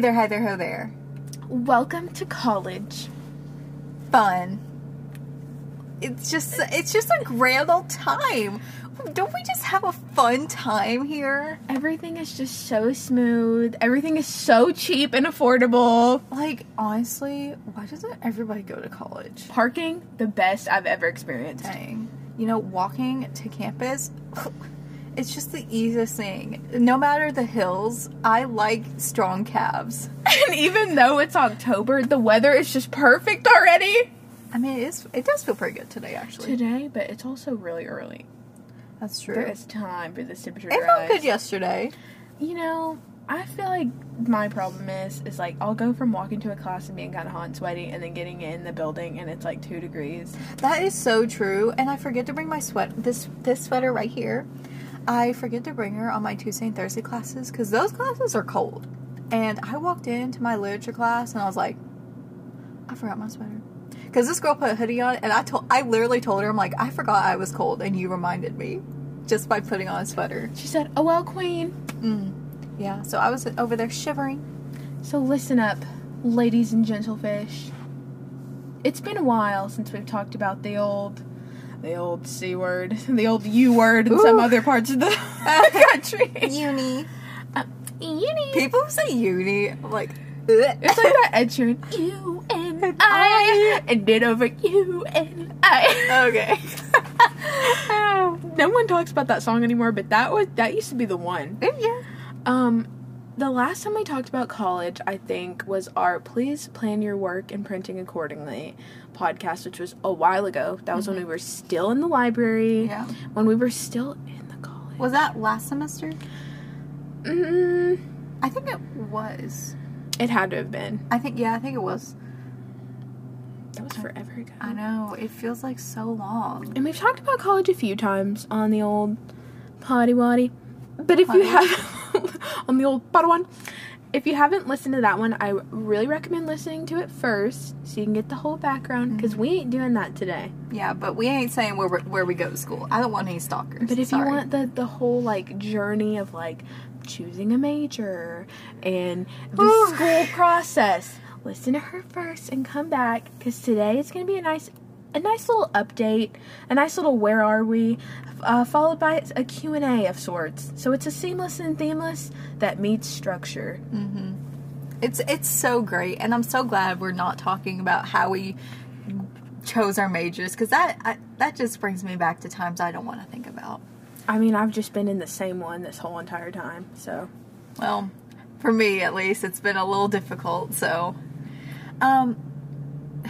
Hey there, hi there, ho there. Welcome to college. Fun. It's just it's just a grand old time. Don't we just have a fun time here? Everything is just so smooth. Everything is so cheap and affordable. Like honestly, why doesn't everybody go to college? Parking, the best I've ever experienced. Dang. You know, walking to campus, it's just the easiest thing. No matter the hills, I like strong calves. And even though it's October, the weather is just perfect already. I mean, it is. It does feel pretty good today, actually. Today, but it's also really early. That's true. There is time for this temperature to it felt good yesterday. You know, I feel like my problem is is like I'll go from walking to a class and being kind of hot and sweaty, and then getting in the building and it's like two degrees. That is so true. And I forget to bring my sweat. This this sweater right here. I forget to bring her on my Tuesday and Thursday classes because those classes are cold. And I walked into my literature class and I was like, I forgot my sweater. Because this girl put a hoodie on, and I told, I literally told her, I'm like, I forgot I was cold, and you reminded me, just by putting on a sweater. She said, "Oh well, queen." Mm. Yeah, so I was over there shivering. So listen up, ladies and gentlefish. It's been a while since we've talked about the old, the old c word, the old u word in some other parts of the country. Uni. Uh, uni. People who say uni, I'm like, ugh. It's like that Ed Sheeran. U N I and then over U N I. okay. No one talks about that song anymore, but that was that used to be the one. yeah. Um, the last time we talked about college, I think, was our "Please Plan Your Work and Printing Accordingly" podcast, which was a while ago. That was when we were still in the library. Yeah. When we were still in the college. Was that last semester? Mm, I think it was. it had to have been. I think yeah, I think it was. That was forever ago. I know. It feels like so long. And we've talked about college a few times on the old potty waddy. But if you have on the old Padawan, if you haven't listened to that one, I really recommend listening to it first so you can get the whole background because we ain't doing that today. Yeah, but we ain't saying where we where we go to school. I don't want any stalkers. But if Sorry. you want the the whole like journey of like choosing a major and the Ooh. school process, listen to her first and come back because today it's gonna be a nice a nice little update, a nice little where are we, uh, followed by a Q and A of sorts. So it's a seamless and themeless that meets structure. Mhm. it's it's so great, and I'm so glad we're not talking about how we chose our majors because that I, that just brings me back to times I don't want to think about. I mean, I've just been in the same one this whole entire time, so Well, for me at least, it's been a little difficult. So, um,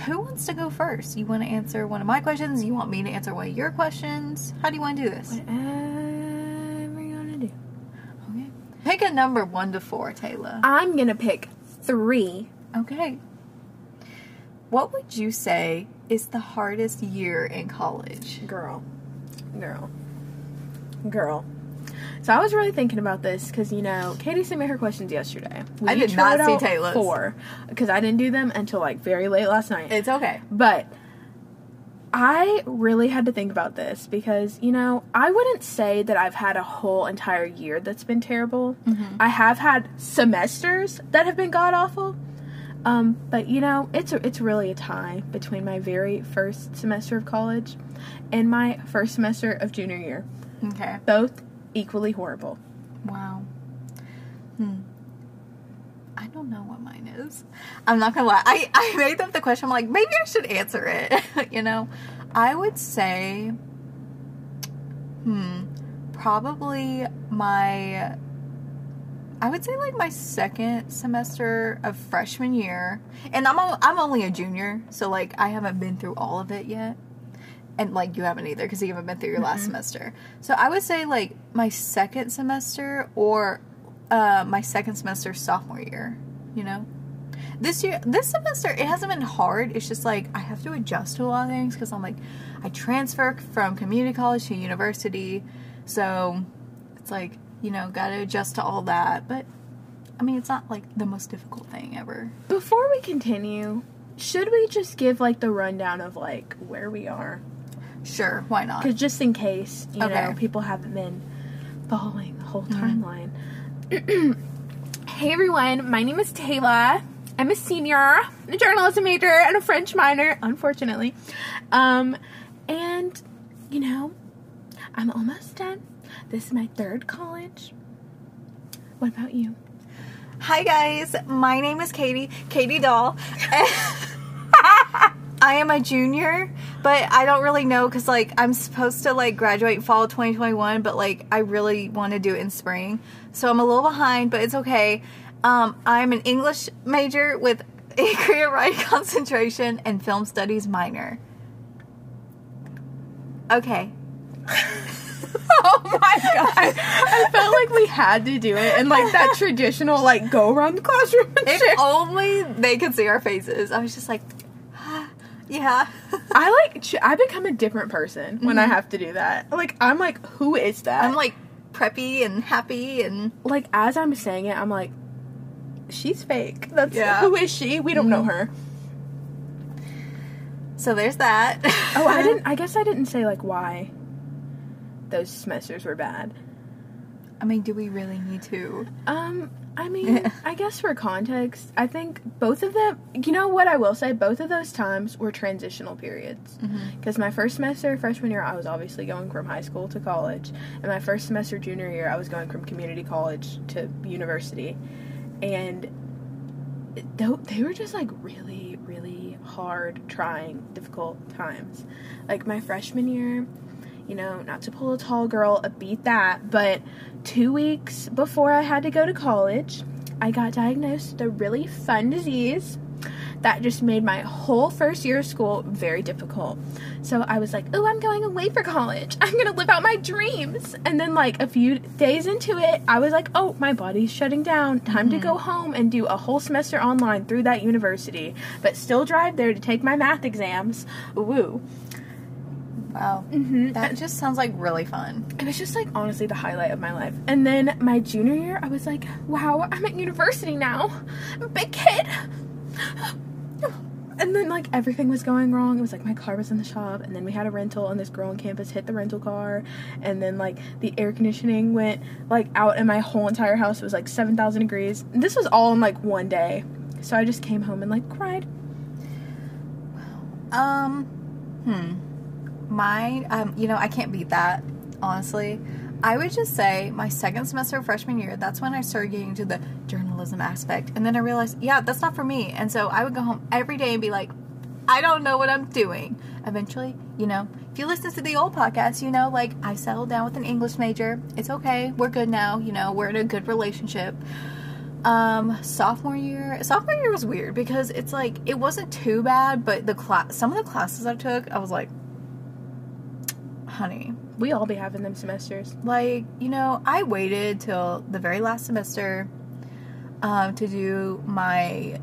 who wants to go first? You want to answer one of my questions? You want me to answer one of your questions? How do you want to do this? whatever you wanna do. Okay. Pick a number one to four, Taylor. I'm gonna pick three. Okay. What would you say is the hardest year in college? Girl. Girl. Girl. So I was really thinking about this because you know Katie sent me her questions yesterday. I did not see Taylor's. four because I didn't do them until like very late last night. It's okay. But I really had to think about this because, you know, I wouldn't say that I've had a whole entire year that's been terrible. I have had semesters that have been god awful. Um, but you know, it's a, it's really a tie between my very first semester of college and my first semester of junior year. Okay. Both equally horrible. Wow. Hmm. I don't know what mine is. I'm not gonna lie. I, I made up the question. I'm like, maybe I should answer it. you know? I would say, hmm, probably my, I would say like my second semester of freshman year. And I'm, I'm only a junior, so like I haven't been through all of it yet. And like you haven't either because you haven't been through your last semester. So I would say like my second semester or uh, my second semester sophomore year. You know, this year this semester it hasn't been hard. It's just like I have to adjust to a lot of things because I'm like I transfer from community college to university, so it's like you know got to adjust to all that. But I mean, it's not like the most difficult thing ever. Before we continue, should we just give like the rundown of like where we are? Sure, why not? Because just in case, you Okay. know, people haven't been following the whole Mm-hmm. timeline. Hey everyone, my name is Taylor. I'm a senior, a journalism major, and a French minor, unfortunately. Um, and, you know, I'm almost done. This is my third college. What about you? Hi guys, my name is Katie, Katie Doll. I am a junior, but I don't really know because like I'm supposed to like graduate fall 2021, but like I really want to do it in spring, so I'm a little behind, but it's okay. Um, I'm an English major with a creative writing concentration and film studies minor. Okay. oh my god. I felt like we had to do it and like that traditional like go around the classroom and If shit. only they could see our faces. I was just like, yeah. I like I become a different person when I have to do that. Like I'm like who is that? I'm like preppy and happy and like as I'm saying it, I'm like, she's fake. That's Yeah. who is she? We don't know her. so there's that. Oh, I didn't. I guess I didn't say like why those semesters were bad. I mean, do we really need to? Um, I mean, I guess for context, I think both of them. You know what I will say? Both of those times were transitional periods. Mm-hmm. Because my first semester, freshman year, I was obviously going from high school to college, and my first semester, junior year, I was going from community college to university, and though they were just like really, really hard, trying, difficult times. Like my freshman year, you know, not to pull a tall girl, a beat that, but two weeks before I had to go to college, I got diagnosed with a really fun disease that just made my whole first year of school very difficult. So I was like, oh, I'm going away for college. I'm going to live out my dreams. And then, like, a few days into it, I was like, oh, my body's shutting down. Time to go mm-hmm. home and do a whole semester online through that university, but still drive there to take my math exams. Woo. Wow. Mm-hmm. That just sounds like really fun. It was just like honestly the highlight of my life. And then my junior year, I was like, wow, I'm at university now. I'm a big kid. And then like everything was going wrong. It was like my car was in the shop, and then we had a rental, and this girl on campus hit the rental car, and then like the air conditioning went like out, and my whole entire house was like seven thousand degrees. And this was all in like one day. So I just came home and like cried. Um, hmm. My, um, you know, I can't beat that, honestly. I would just say my second semester of freshman year, that's when I started getting to the journalism aspect. And then I realized, yeah, that's not for me. And so I would go home every day and be like, I don't know what I'm doing. Eventually, you know, if you listen to the old podcast, you know, like I settled down with an English major. It's okay. We're good now. You know, we're in a good relationship. Um, sophomore year, sophomore year was weird because it's like it wasn't too bad, but the class, some of the classes I took, I was like, honey, We all be having them semesters. like you know, I waited till the very last semester um, to do my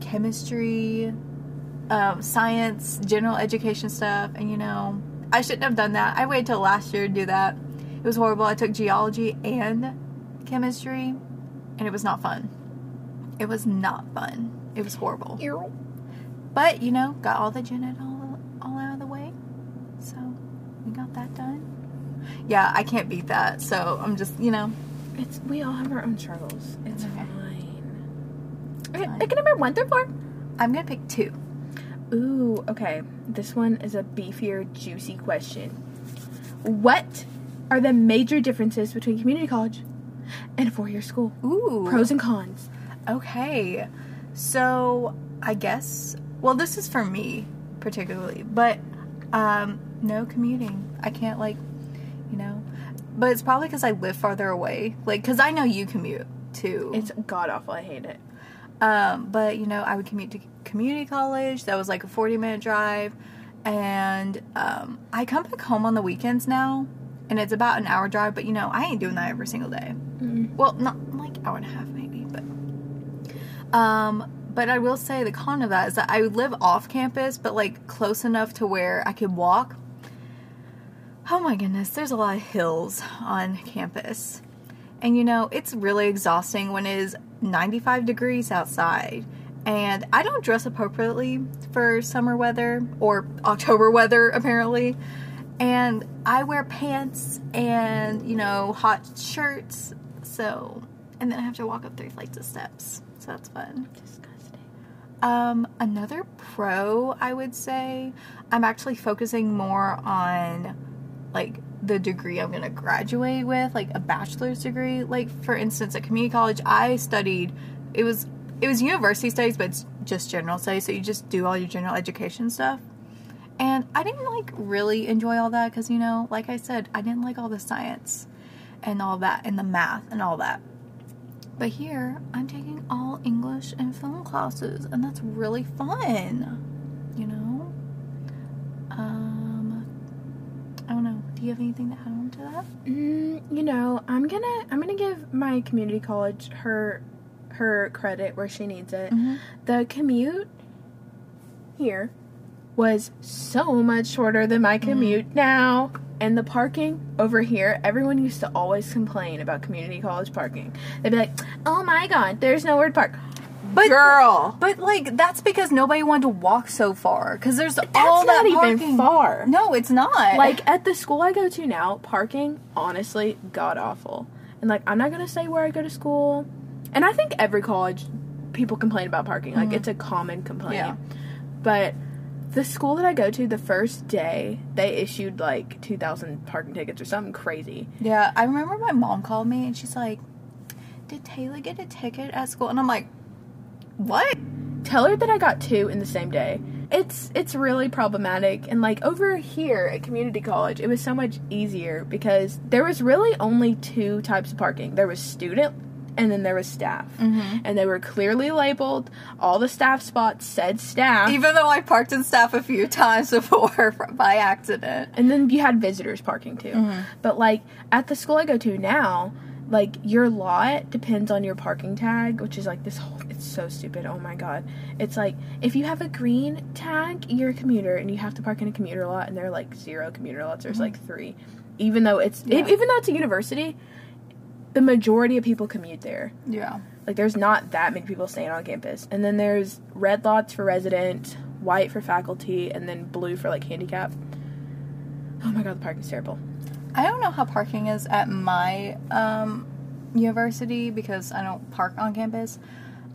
chemistry, um, science, general education stuff, and you know, I shouldn't have done that. I waited till last year to do that. It was horrible. I took geology and chemistry, and it was not fun. It was not fun. It was horrible. But you know, got all the gen ed all, all out of the way, so we got that done. Yeah, I can't beat that. So I'm just, you know, It's we all have our own struggles. It's Okay. fine. Okay, Fine. pick a number one through four. I'm gonna pick two. Ooh, okay. This one is a beefier, juicy question. What are the major differences between community college and a four-year school? Ooh. Pros and cons. Okay. So I guess well this is for me particularly, but um no commuting. I can't like you know. But it's probably cuz I live farther away. Like cuz I know you commute too. It's god awful. I hate it. Um, but you know, I would commute to community college. That was like a 40 minute drive. And um, I come back home on the weekends now, and it's about an hour drive. But you know, I ain't doing that every single day. Mm. Well, not like hour and a half maybe, but um, but I will say the con of that is that I would live off campus, but like close enough to where I could walk. Oh my goodness, there's a lot of hills on campus. And you know, it's really exhausting when it is 95 degrees outside. And I don't dress appropriately for summer weather or October weather, apparently. And I wear pants and, you know, hot shirts. So, and then I have to walk up three flights of steps. So that's fun. Disgusting. Um, another pro, I would say, I'm actually focusing more on like the degree I'm gonna graduate with, like a bachelor's degree. Like for instance, at community college, I studied. It was it was university studies, but it's just general studies. So you just do all your general education stuff. And I didn't like really enjoy all that because you know, like I said, I didn't like all the science and all that and the math and all that. But here, I'm taking all English and film classes, and that's really fun. You know? Um, I don't know. Do you have anything to add on to that? Mm, you know, I'm gonna I'm gonna give my community college her her credit where she needs it. Mhm. The commute here was so much shorter than my commute now. And the parking over here, everyone used to always complain about community college parking. They'd be like, "Oh my god, there's nowhere to park." But Girl. but like that's because nobody wanted to walk so far because there's That's all that not even parking. far. No, it's not. Like at the school I go to now, parking honestly god awful. And like I'm not gonna say where I go to school. And I think every college people complain about parking. Like mm-hmm. it's a common complaint. Yeah. But the school that I go to, the first day they issued like two thousand parking tickets or something crazy. yeah, I remember my mom called me and she's like, "Did Taylor get a ticket at school?" And I'm like, "What?" Tell her that I got two in the same day. It's it's really problematic and like over here at community college it was so much easier because there was really only two types of parking. There was student and then there was staff. Mhm. And they were clearly labeled. All the staff spots said staff. Even though I parked in staff a few times before by accident. and then you had visitors parking too. Mm-hmm. But like at the school I go to now, like your lot depends on your parking tag, which is like this whole it's so stupid. Oh my god. It's like if you have a green tag, you're a commuter and you have to park in a commuter lot and there are like zero commuter lots. There's like mm-hmm. 3. Even though it's Yeah. even though it's a university, the majority of people commute there. Yeah. Like there's not that many people staying on campus. And then there's red lots for resident, white for faculty, and then blue for like handicap. Oh my god, the parking's terrible. I don't know how parking is at my um, university because I don't park on campus.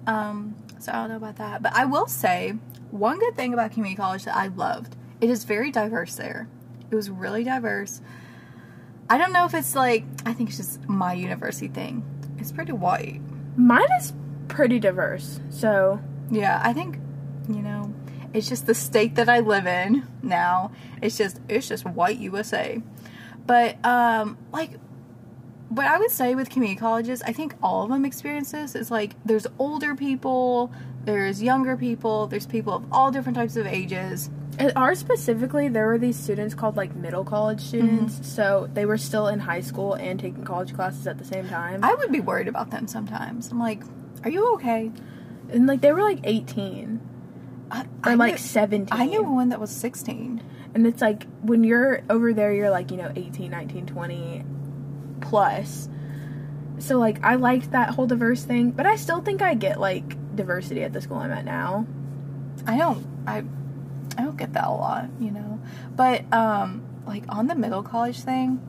Um, so I don't know about that. But I will say one good thing about community college that I loved it is very diverse there. It was really diverse. I don't know if it's like I think it's just my university thing. It's pretty white. Mine is pretty diverse. So Yeah, I think you know it's just the state that I live in now. It's just it's just white USA. But um like what I would say with community colleges, I think all of them experience this is like there's older people, there's younger people, there's people of all different types of ages. at ours specifically, there were these students called like middle college students. So they were still in high school and taking college classes at the same time. I would be worried about them sometimes. I'm like, are you okay? and like they were like 18 I, or I like knew- 17. I knew one that was 16. And it's like when you're over there, you're like, you know, 18, 19, 20 plus. So, like, I liked that whole diverse thing, but I still think I get like diversity at the school I'm at now. I don't I I don't get that a lot, you know. But um like on the middle college thing,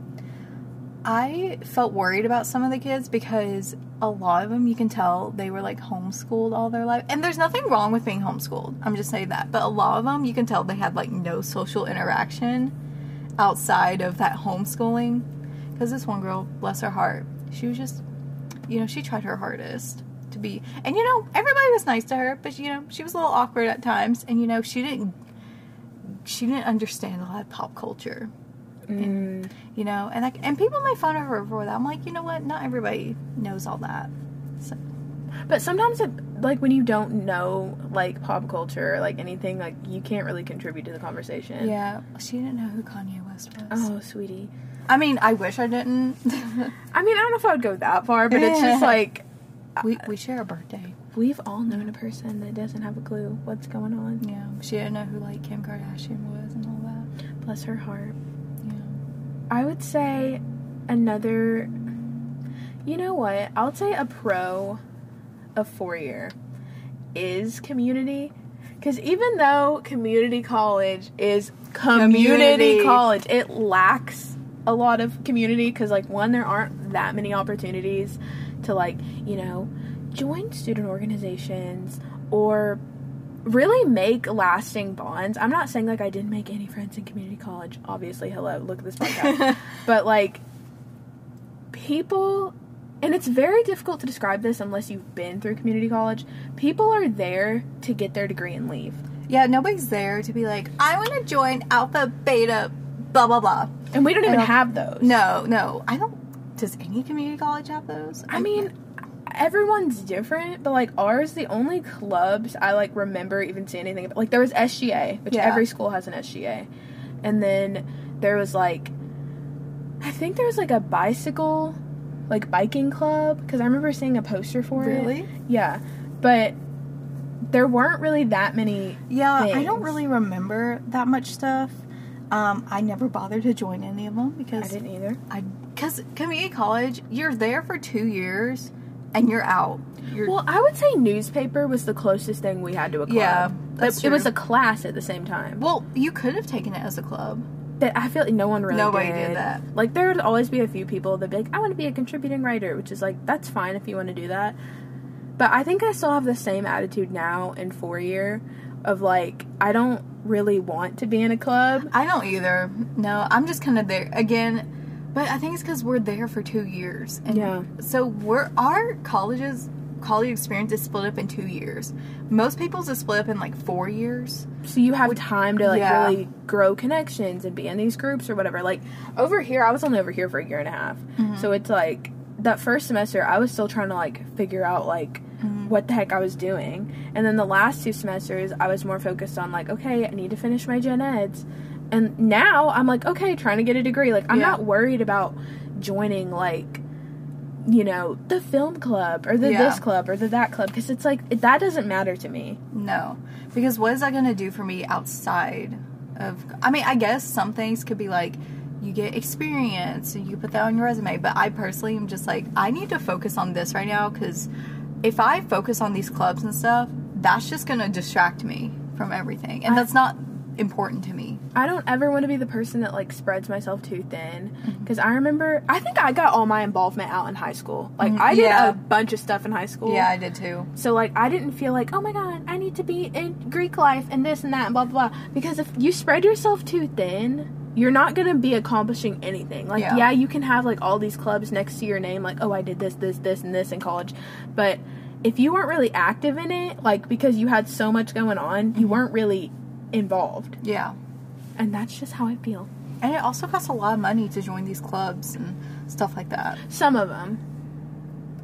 I felt worried about some of the kids because a lot of them you can tell they were like homeschooled all their life. And there's nothing wrong with being homeschooled. I'm just saying that. But a lot of them you can tell they had like no social interaction outside of that homeschooling. Cuz this one girl, bless her heart, she was just you know, she tried her hardest to be and you know, everybody was nice to her, but you know, she was a little awkward at times and you know, she didn't she didn't understand a lot of pop culture Mm. you know and like and people make fun of her for that i'm like you know what not everybody knows all that so But sometimes, it, like, when you don't know, like, pop culture or, like, anything, like, you can't really contribute to the conversation. yeah she didn't know who kanye west was Oh, sweetie. i mean i wish i didn't I mean, I don't know if I would go that far, but it's just like, we, we share a birthday we've all known a person that doesn't have a clue what's going on. yeah she didn't know who like kim kardashian was and all that Bless her heart. I would say another. You know what? I'll say a pro of four year is community. Because even though community college is community, Community. college, it lacks a lot of community. Because, like, one, there aren't that many opportunities to like, you know, join student organizations or really make lasting bonds. I'm not saying like I didn't make any friends in community college. Obviously, hello, look at this podcast. but like people and it's very difficult to describe this unless you've been through community college. People are there to get their degree and leave. Yeah, nobody's there to be like, I want to join Alpha, Beta, blah blah blah. And we don't even don't- have those. No, no, I don't. Does any community college have those? I mean, everyone's different, but like ours, the only clubs I like remember even seeing anything about, like there was SGA, which Yeah. every school has an SGA, and then there was like, I think there was like a bicycle, like biking club, because I remember seeing a poster for it. really? Yeah, but there weren't really that many. Yeah, I don't really remember that much stuff. Um, I never bothered to join any of them because I didn't either. I because community college, you're there for two years and you're out. You're, Well, I would say newspaper was the closest thing we had to a club. Yeah, but it was a class at the same time. well, you could have taken it as a club. But I feel like no one really Nobody did. did that. Like there would always be a few people that be like, I want to be a contributing writer, which is like that's fine if you want to do that. But I think I still have the same attitude now in four year of like I don't really want to be in a club. I don't either. No, I'm just kind of there again. But I think it's because we're there for two years, and Yeah. so we're our colleges college experience is split up in two years. Most people's is split up in like four years. So you have time to like Yeah. really grow connections and be in these groups or whatever. Like over here, I was only over here for a year and a half. Mm-hmm. So it's like that first semester, I was still trying to like figure out like Mm-hmm. what the heck I was doing. And then the last two semesters, I was more focused on like, okay, I need to finish my gen eds. And now I'm like, okay, trying to get a degree. Like I'm Yeah. not worried about joining like you know the film club or the Yeah. this club or the that club because it's like that doesn't matter to me No, because what is that going to do for me outside of? I mean, I guess some things could be like you get experience and you put that on your resume. But I personally am just like I need to focus on this right now because if I focus on these clubs and stuff, that's just going to distract me from everything, and I- that's not important to me. I don't ever want to be the person that like spreads myself too thin mm-hmm. because I remember I think I got all my involvement out in high school. Like mm-hmm. I did Yeah. a bunch of stuff in high school. Yeah, I did too. So like I didn't feel like oh my god I need to be in Greek life and this and that and blah blah blah because if you spread yourself too thin. You're not gonna be accomplishing anything. Like, Yeah. yeah. you can have like all these clubs next to your name, like, oh, I did this, this, this, and this in college. But if you weren't really active in it, like because you had so much going on, you mm-hmm. weren't really involved. Yeah, And that's just how I feel. and it also costs a lot of money to join these clubs and stuff like that. Some of them.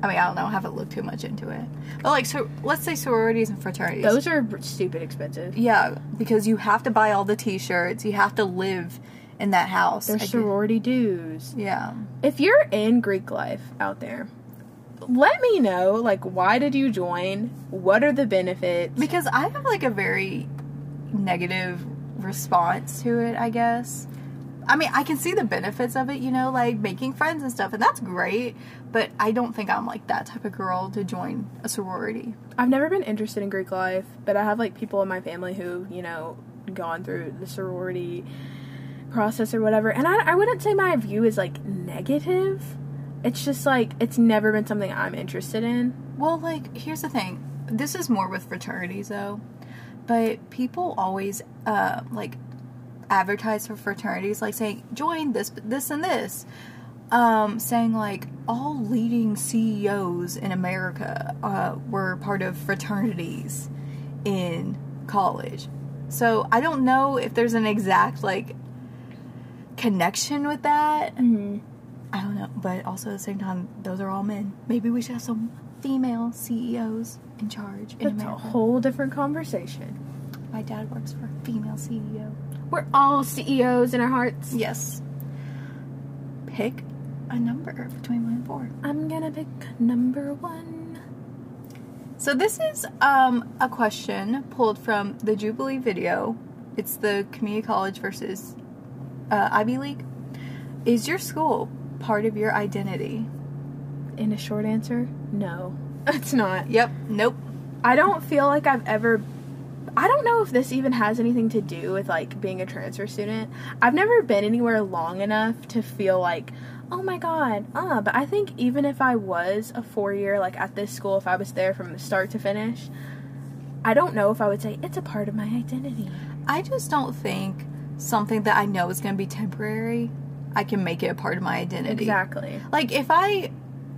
I mean, I don't know. I haven't looked too much into it. But like, so let's say sororities and fraternities. Those are stupid expensive. Yeah, because you have to buy all the T-shirts. You have to live in that house. Get- sorority dues. Yeah, If you're in Greek life out there, let me know. Like, why did you join? What are the benefits? because I have like a very negative response to it. I guess. I mean, I can see the benefits of it. You know, like making friends and stuff, and that's great. But I don't think I'm like that type of girl to join a sorority. I've never been interested in Greek life, but I have like people in my family who, you know, gone through the sorority process or whatever. And I, I wouldn't say my view is like negative. It's just like it's never been something I'm interested in. Well, like, here's the thing. This is more with fraternities, though. But people always, uh, like, advertise for fraternities, like saying, join this, this, and this. Um, saying, like, all leading CEOs in America uh, were part of fraternities in college. So I don't know if there's an exact, like, connection with that. Mm-hmm. I don't know, but also at the same time, those are all men. Maybe we should have some female CEOs in charge in That's a whole different conversation. My dad works for a female CEO. We're all CEOs in our hearts. Yes. Pick a number between one and four. I'm gonna pick number one. So this is um, a question pulled from the Jubilee video. It's the community college versus uh, Ivy League. Is your school part of your identity? In a short answer, no. It's not. Yep. Nope. I don't feel like I've ever I don't know if this even has anything to do with like being a transfer student. I've never been anywhere long enough to feel like, oh my god, uh, but I think even if I was a four year, like at this school, if I was there from the start to finish, I don't know if I would say it's a part of my identity. I just don't think something that I know is going to be temporary, I can make it a part of my identity. Exactly. Like if I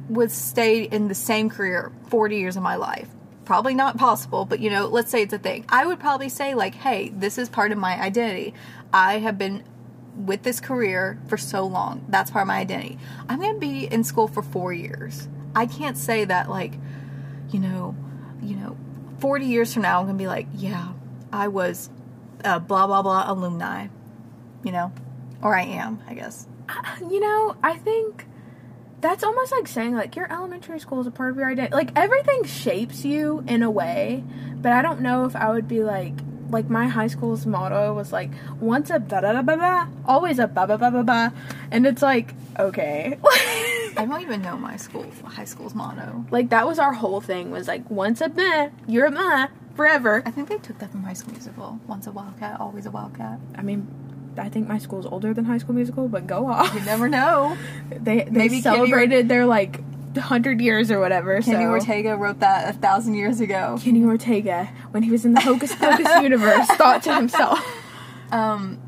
would stay in the same career 40 years of my life, probably not possible, but you know, let's say it's a thing. I would probably say like, "Hey, this is part of my identity. I have been with this career for so long. That's part of my identity. I'm going to be in school for 4 years. I can't say that like, you know, you know, 40 years from now I'm going to be like, "Yeah, I was a blah blah blah alumni." You know? Or I am, I guess. Uh, you know, I think that's almost like saying like your elementary school is a part of your identity. Like everything shapes you in a way, but I don't know if I would be like like my high school's motto was like once a ba da da ba ba, always a ba ba ba ba ba, and it's like okay. I don't even know my school high school's motto. like that was our whole thing was like once a ba, you're a ba forever. I think they took that from High School Musical. Once a wildcat, always a wildcat. I mean, I think my school's older than High School Musical, but go off. You never know. They they Maybe Kenny celebrated their like hundred years or whatever. Kenny so. Ortega wrote that a thousand years ago. Kenny Ortega, when he was in the Hocus Pocus universe, thought to himself, Um,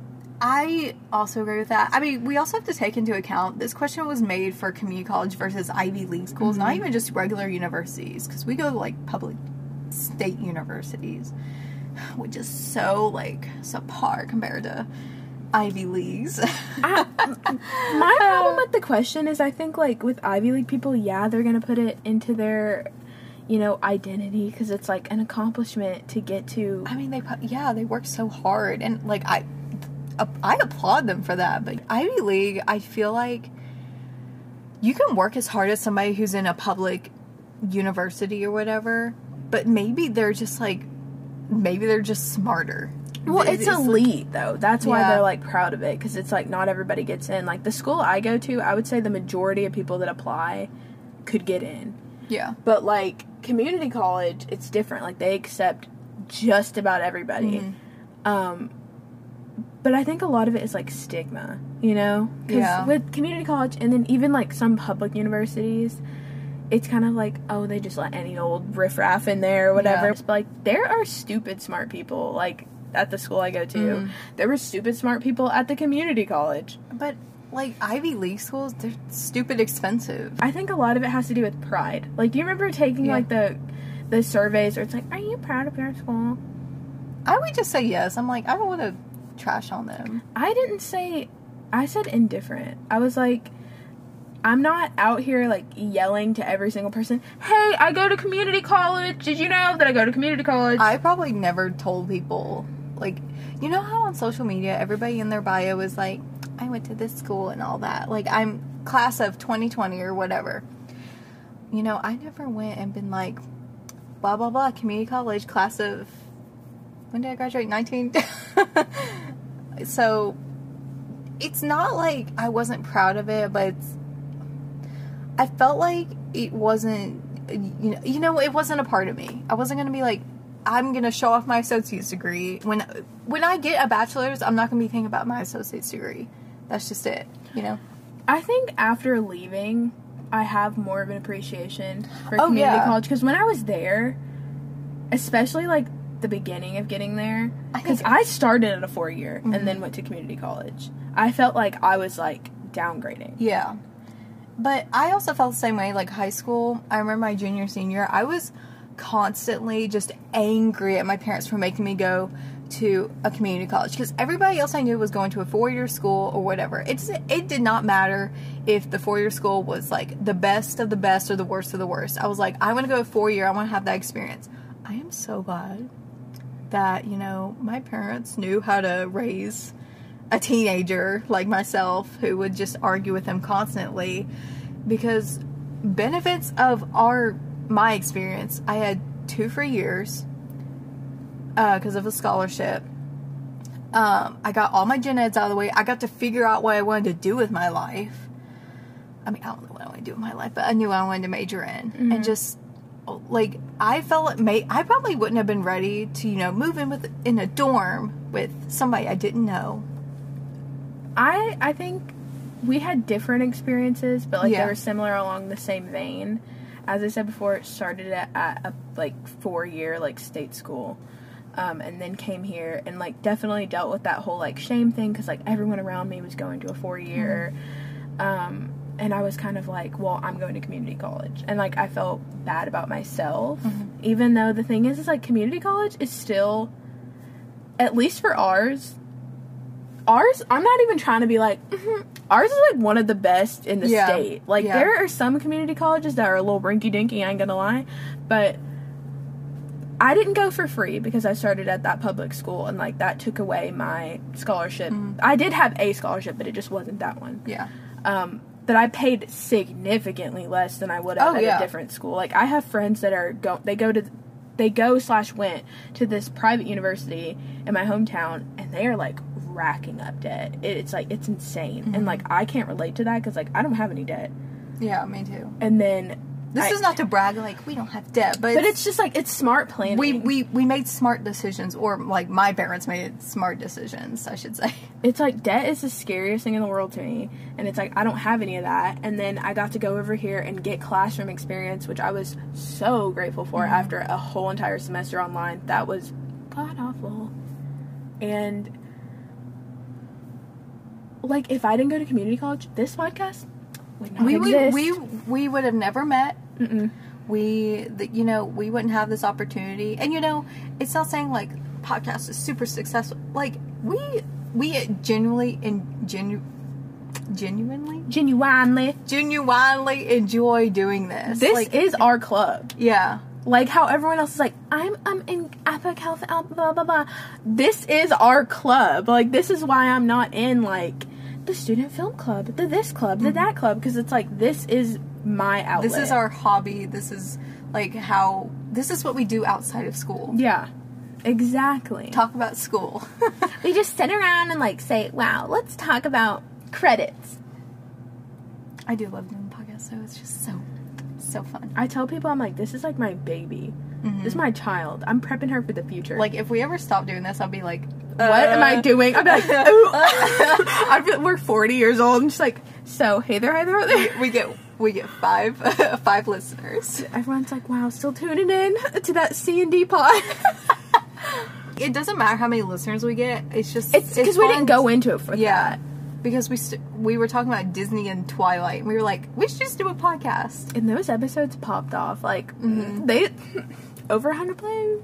I also agree with that. I mean, we also have to take into account this question was made for community college versus Ivy League schools, not even just regular universities, because we go to like public state universities, which is so like subpar compared to Ivy Leagues. My problem with the question is I think like with Ivy League people, yeah, they're gonna put it into their, you know, identity because it's like an accomplishment to get to. I mean, they put, yeah, they work so hard, and like I, I applaud them for that. But Ivy League, I feel like you can work as hard as somebody who's in a public university or whatever, but maybe they're just like, maybe they're just smarter. Well, it's elite though. That's why Yeah. they're like proud of it because it's like not everybody gets in. Like the school I go to, I would say the majority of people that apply could get in. yeah, But like community college, it's different. Like they accept just about everybody. Mm-hmm. Um, but I think a lot of it is like stigma, you know? Yeah. with community college and then even like some public universities, it's kind of like, oh, they just let any old riffraff in there or whatever. Yeah. But like, there are stupid smart people, like at the school I go to. Mm. There were stupid smart people at the community college. but like Ivy League schools, they're stupid expensive. I think a lot of it has to do with pride. Like, do you remember taking Yeah. like the the surveys where it's like, are you proud of your school? I would just say yes. I'm like, I don't want to trash on them. I didn't say, I said indifferent. I was like, I'm not out here like yelling to every single person, hey, I go to community college. Did you know that I go to community college? I probably never told people like you know how on social media everybody in their bio is like I went to this school and all that. Like I'm class of 2020 or whatever. You know, I never went and been like blah blah blah community college class of when did I graduate? 19. so it's not like I wasn't proud of it, but I felt like it wasn't you know, you know it wasn't a part of me. I wasn't going to be like I'm going to show off my associate's degree. When when I get a bachelor's, I'm not going to be thinking about my associate's degree. That's just it, you know. I think after leaving, I have more of an appreciation for Oh, community yeah. college because when I was there, especially like the beginning of getting there, because Mm-hmm. I started at a four year and then went to community college, I felt like I was like downgrading. Yeah. But I also felt the same way, like high school. I remember my junior, senior, I was constantly just angry at my parents for making me go to a community college because everybody else I knew was going to a four year school or whatever. It's it did not matter if the four year school was like the best of the best or the worst of the worst. I was like, I want to go four year. I want to have that experience. I am so glad that you know my parents knew how to raise a teenager like myself who would just argue with them constantly because benefits of our my experience i had two free years because of a scholarship um, i got all my gen eds out of the way i got to figure out what i wanted to do with my life i mean i don't know what i want to do with my life but i knew what i wanted to major in and just like I felt may I probably wouldn't have been ready to you know move in with in a dorm with somebody I didn't know. I I think we had different experiences, but like Yeah. they were similar along the same vein. As I said before, it started at, at a like four year like state school, um, and then came here and like definitely dealt with that whole like shame thing because like everyone around me was going to a four year, um, and I was kind of like, well, I'm going to community college, and like I felt bad about myself, even though the thing is, is like community college is still, at least for ours, ours i'm not even trying to be like "Mhm." ours is like one of the best in the Yeah. state like Yeah. there are some community colleges that are a little rinky dinky i ain't gonna lie but i didn't go for free because i started at that public school and like that took away my scholarship Mm-hmm. i did have a scholarship but it just wasn't that one Yeah. um, that I paid significantly less than I would have Oh, at yeah. a different school. Like I have friends that are go they go to they go slash went to this private university in my hometown and they are like racking up debt. It, it's like it's insane Mm-hmm. and like I can't relate to that because like I don't have any debt. Yeah, me too. And then This I- is not to brag like we don't have debt, but, but it's just like it's smart planning. we, we we made smart decisions, or like my parents made smart decisions, I should say. it's like debt is the scariest thing in the world to me and it's like i don't have any of that and then i got to go over here and get classroom experience which i was so grateful for mm-hmm. after a whole entire semester online that was god awful and like if i didn't go to community college this podcast would not we would we we would have never met. Mm-mm. We the, you know we wouldn't have this opportunity, and you know it's not saying like podcast is super successful. Like we we genuinely and genu- genuinely genuinely genuinely enjoy doing this. this like, is our club yeah. like how everyone else is like i'm i'm in Alpha California blah blah blah this is our club like this is why i'm not in like the student film club the this club the that club because it's like this is my outlet This is our hobby. This is like how this is what we do outside of school. yeah exactly Talk about school. we just sit around and like say wow let's talk about credits I do love doing podcasts, so it's just so so fun. i tell people i'm like this is like my baby this is mm-hmm. my child i'm prepping her for the future Like if we ever stop doing this, I'll be like, what am I uh, doing? I'm like. I we're 40 years old. I'm just like, so hey there, hey there, hey there. We get we get five five listeners. Everyone's like, wow, still tuning in to that C and D pod. It doesn't matter how many listeners we get. It's just it's because we didn't go into it for Yeah, that. because we st- we were talking about Disney and Twilight, and we were like, we should just do a podcast. And those episodes popped off. Like, Mm-hmm. they, over 100 plays.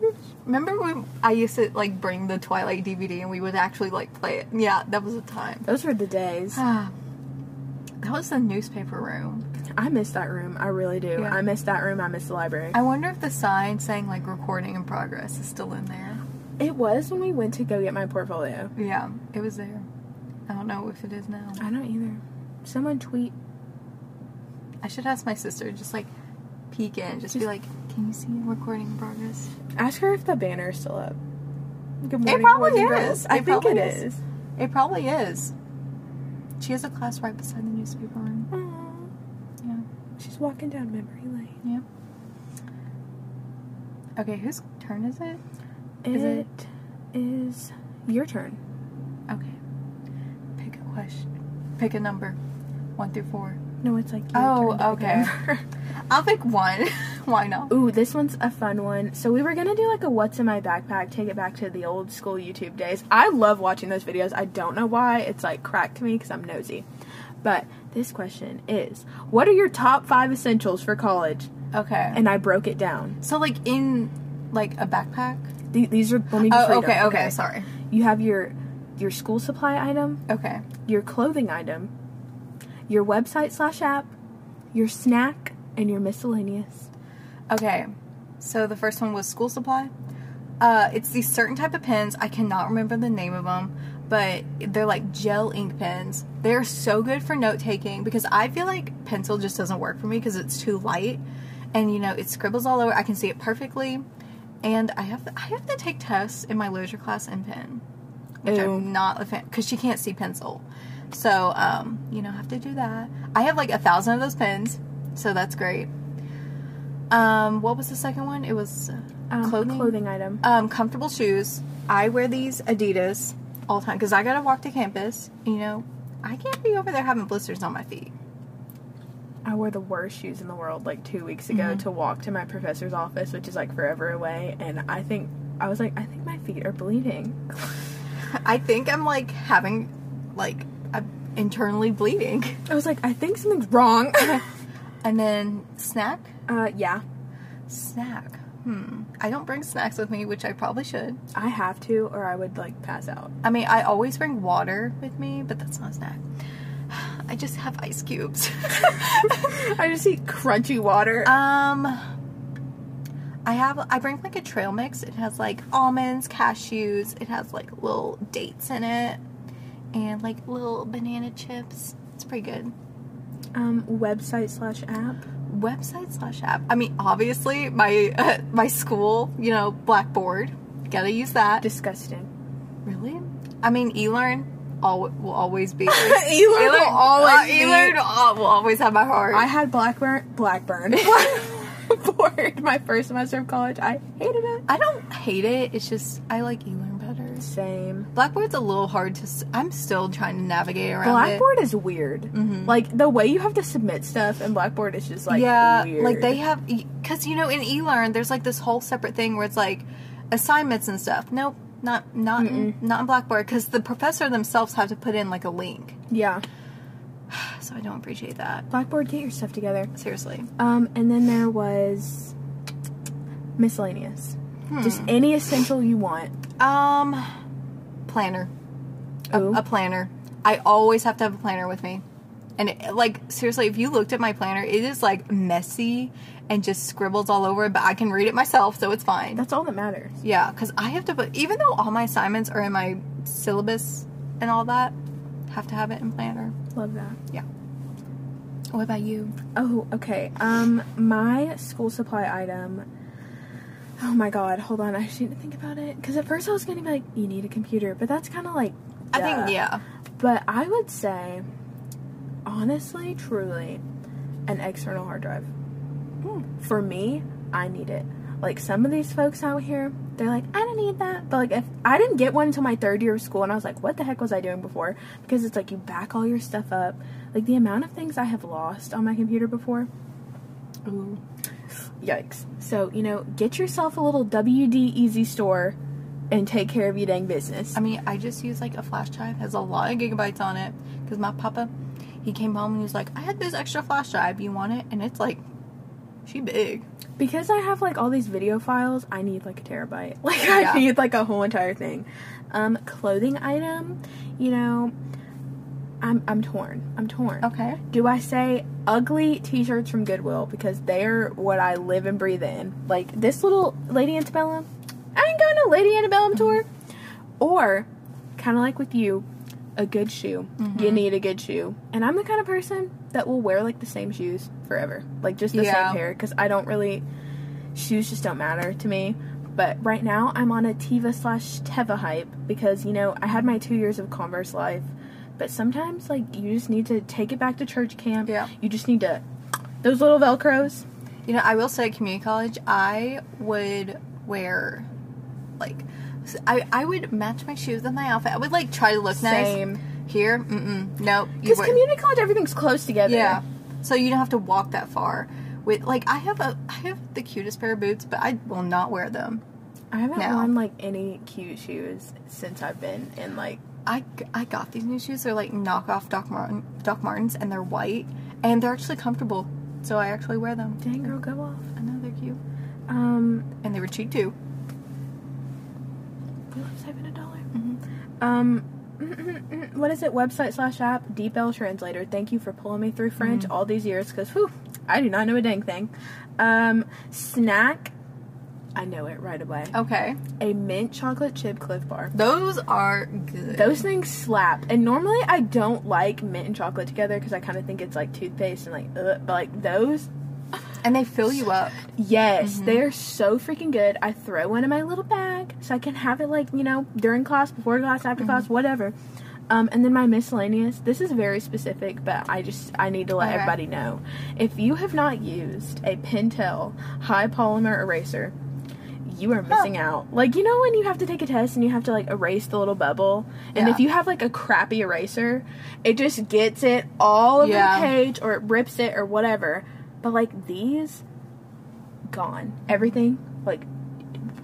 Remember when I used to like bring the Twilight DVD and we would actually like play it? Yeah, that was a time. Those were the days. That was the newspaper room. I miss that room. I really do. Yeah. I miss that room. I miss the library. I wonder if the sign saying like recording in progress is still in there. It was when we went to go get my portfolio. Yeah, it was there. I don't know if it is now. I don't either. Someone tweet. I should ask my sister, just like peek in, just, be like, can you see recording in progress? Ask her if the banner is still up. Good morning, It probably is. It I think it is. is. It probably is. She has a class right beside the newspaper room. Aw. Yeah. She's walking down memory lane. Yeah. Okay, whose turn is it? It Is is your turn. Okay. Pick a question. Pick a number. One through four. No, it's like Oh, turn to pick a okay. I'll pick one. Why not? Ooh, this one's a fun one. So we were gonna do like a what's in my backpack, take it back to the old school YouTube days. I love watching those videos. I don't know why. It's like crack to me because I'm nosy. But this question is, what are your top five essentials for college? Okay. And I broke it down. so like in like a backpack? Th- These are let me just Oh, okay, them, okay, sorry. You have your your school supply item, Okay. your clothing item, your website slash app, your snack, and your miscellaneous. Okay, so the first one was school supply. Uh, it's these certain type of pens. I cannot remember the name of them, but they're like gel ink pens. They're so good for note taking because I feel like pencil just doesn't work for me because it's too light, and you know it scribbles all over. I can see it perfectly, and I have I have to take tests in my literature class in pen, which. I'm not a fan because she can't see pencil. So um, you know, I have to do that. I have like a thousand of those pens, so that's great. Um, what was the second one? It was Um, Clothing? clothing item. um comfortable shoes. I wear these Adidas all the time because I gotta walk to campus. You know, I can't be over there having blisters on my feet. I wore the worst shoes in the world like two weeks ago Mhm. to walk to my professor's office, which is like forever away, and I think I was like, I think my feet are bleeding. I think I'm like having like I'm internally bleeding. I was like, I think something's wrong. And then snack, uh, yeah, snack. Hmm. I don't bring snacks with me, which I probably should. I have to, or I would like pass out. I mean, I always bring water with me, but that's not a snack. I just have ice cubes. I just eat crunchy water. um, I have I bring like a trail mix. It has like almonds, cashews. It has like little dates in it, and like little banana chips. It's pretty good. Um, website slash app. Website slash app. I mean, obviously my uh, my school, you know, Blackboard. Gotta use that. Disgusting. Really? I mean, eLearn al- will always be. eLearn will always uh, eLearn uh, will always have my heart. I had Blackburn. Blackburn. Blackboard my first semester of college. I hated it. I don't hate it. It's just I like eLearn better. Same. Blackboard's a little hard to. s- I'm still trying to navigate around Blackboard is weird. Mhm. Like the way you have to submit stuff in Blackboard is just like yeah, weird. like they have because you know in eLearn there's like this whole separate thing where it's like assignments and stuff. Nope, not not in, not in Blackboard because the professor themselves have to put in like a link. yeah. So I don't appreciate that. Blackboard, get your stuff together. Seriously. Um, and then there was miscellaneous. Just Hmm. any essential you want. Um, planner. A, a planner. I always have to have a planner with me. And it, like seriously, if you looked at my planner, it is like messy and just scribbles all over it. But I can read it myself, so it's fine. That's all that matters. Yeah, because I have to put even though all my assignments are in my syllabus and all that, have to have it in planner. Love that. Yeah. What about you? Oh, okay. Um, my school supply item. Oh my god, hold on. I shouldn't think about it. Because at first I was going to be like, you need a computer. But that's kind of like. I think yeah. But I would say, honestly, truly, an external hard drive. Hmm. For me, I need it. Like some of these folks out here, they're like, I don't need that. But like, if I didn't get one until my third year of school, and I was like, what the heck was I doing before? Because it's like you back all your stuff up. Like the amount of things I have lost on my computer before. Ooh. Yikes. So, you know, get yourself a little WD Easystore and take care of your dang business. I mean, I just use like a flash drive. Has a lot of gigabytes on it because my papa, he came home and he was like, "I had this extra flash drive. You want it?" And it's like, she big. Because I have like all these video files, I need like a terabyte. Like Yeah. I need like a whole entire thing. Um, clothing item, you know, I'm I'm torn. I'm torn. Okay. Do I say ugly t-shirts from Goodwill because they're what I live and breathe in? Like this little Lady Antebellum. I ain't going to Lady Antebellum tour. Or kind of like with you, a good shoe. You mm-hmm. need a good shoe. And I'm the kind of person that will wear like the same shoes forever. Like just the Yeah. same pair cuz I don't really shoes just don't matter to me. But right now I'm on a Tiva slash Teva hype because you know I had my two years of Converse life, but sometimes like you just need to take it back to church camp. Yeah. You just need to those little velcros. You know, I will say at community college, I would wear like I I would match my shoes with my outfit. I would like try to look Same. nice. Here, mm-mm, nope. Because community college everything's close together. Yeah. So you don't have to walk that far. With like I have a I have the cutest pair of boots, but I will not wear them. I haven't No. worn like any cute shoes since I've been in like I, I got these new shoes. They're like knockoff Doc Martin Doc Martens, and they're white, and they're actually comfortable. So I actually wear them. dang girl go off. I know they're cute, Um and they were cheap too. We love saving a dollar. Mhm. Um what is it? Website slash app DeepL Translator. Thank you for pulling me through French Mm-hmm. all these years because whew, I do not know a dang thing. Um snack I know it right away. Okay, A mint chocolate chip Clif Bar. those are good. Those things slap. And normally I don't like mint and chocolate together because I kind of think it's like toothpaste and like, ugh. but like those, and they fill you up. yes, they're so freaking good. I throw one in my little bag so I can have it like, you know, during class, before class, after class, whatever. Um, and then my miscellaneous. This is very specific, but I just I need to let Okay. everybody know. If you have not used a Pentel Hi-Polymer eraser, you are missing out. Like you know when you have to take a test and you have to like erase the little bubble, and Yeah. if you have like a crappy eraser, it just gets it all over Yeah. the page or it rips it or whatever. But like these, gone. Everything like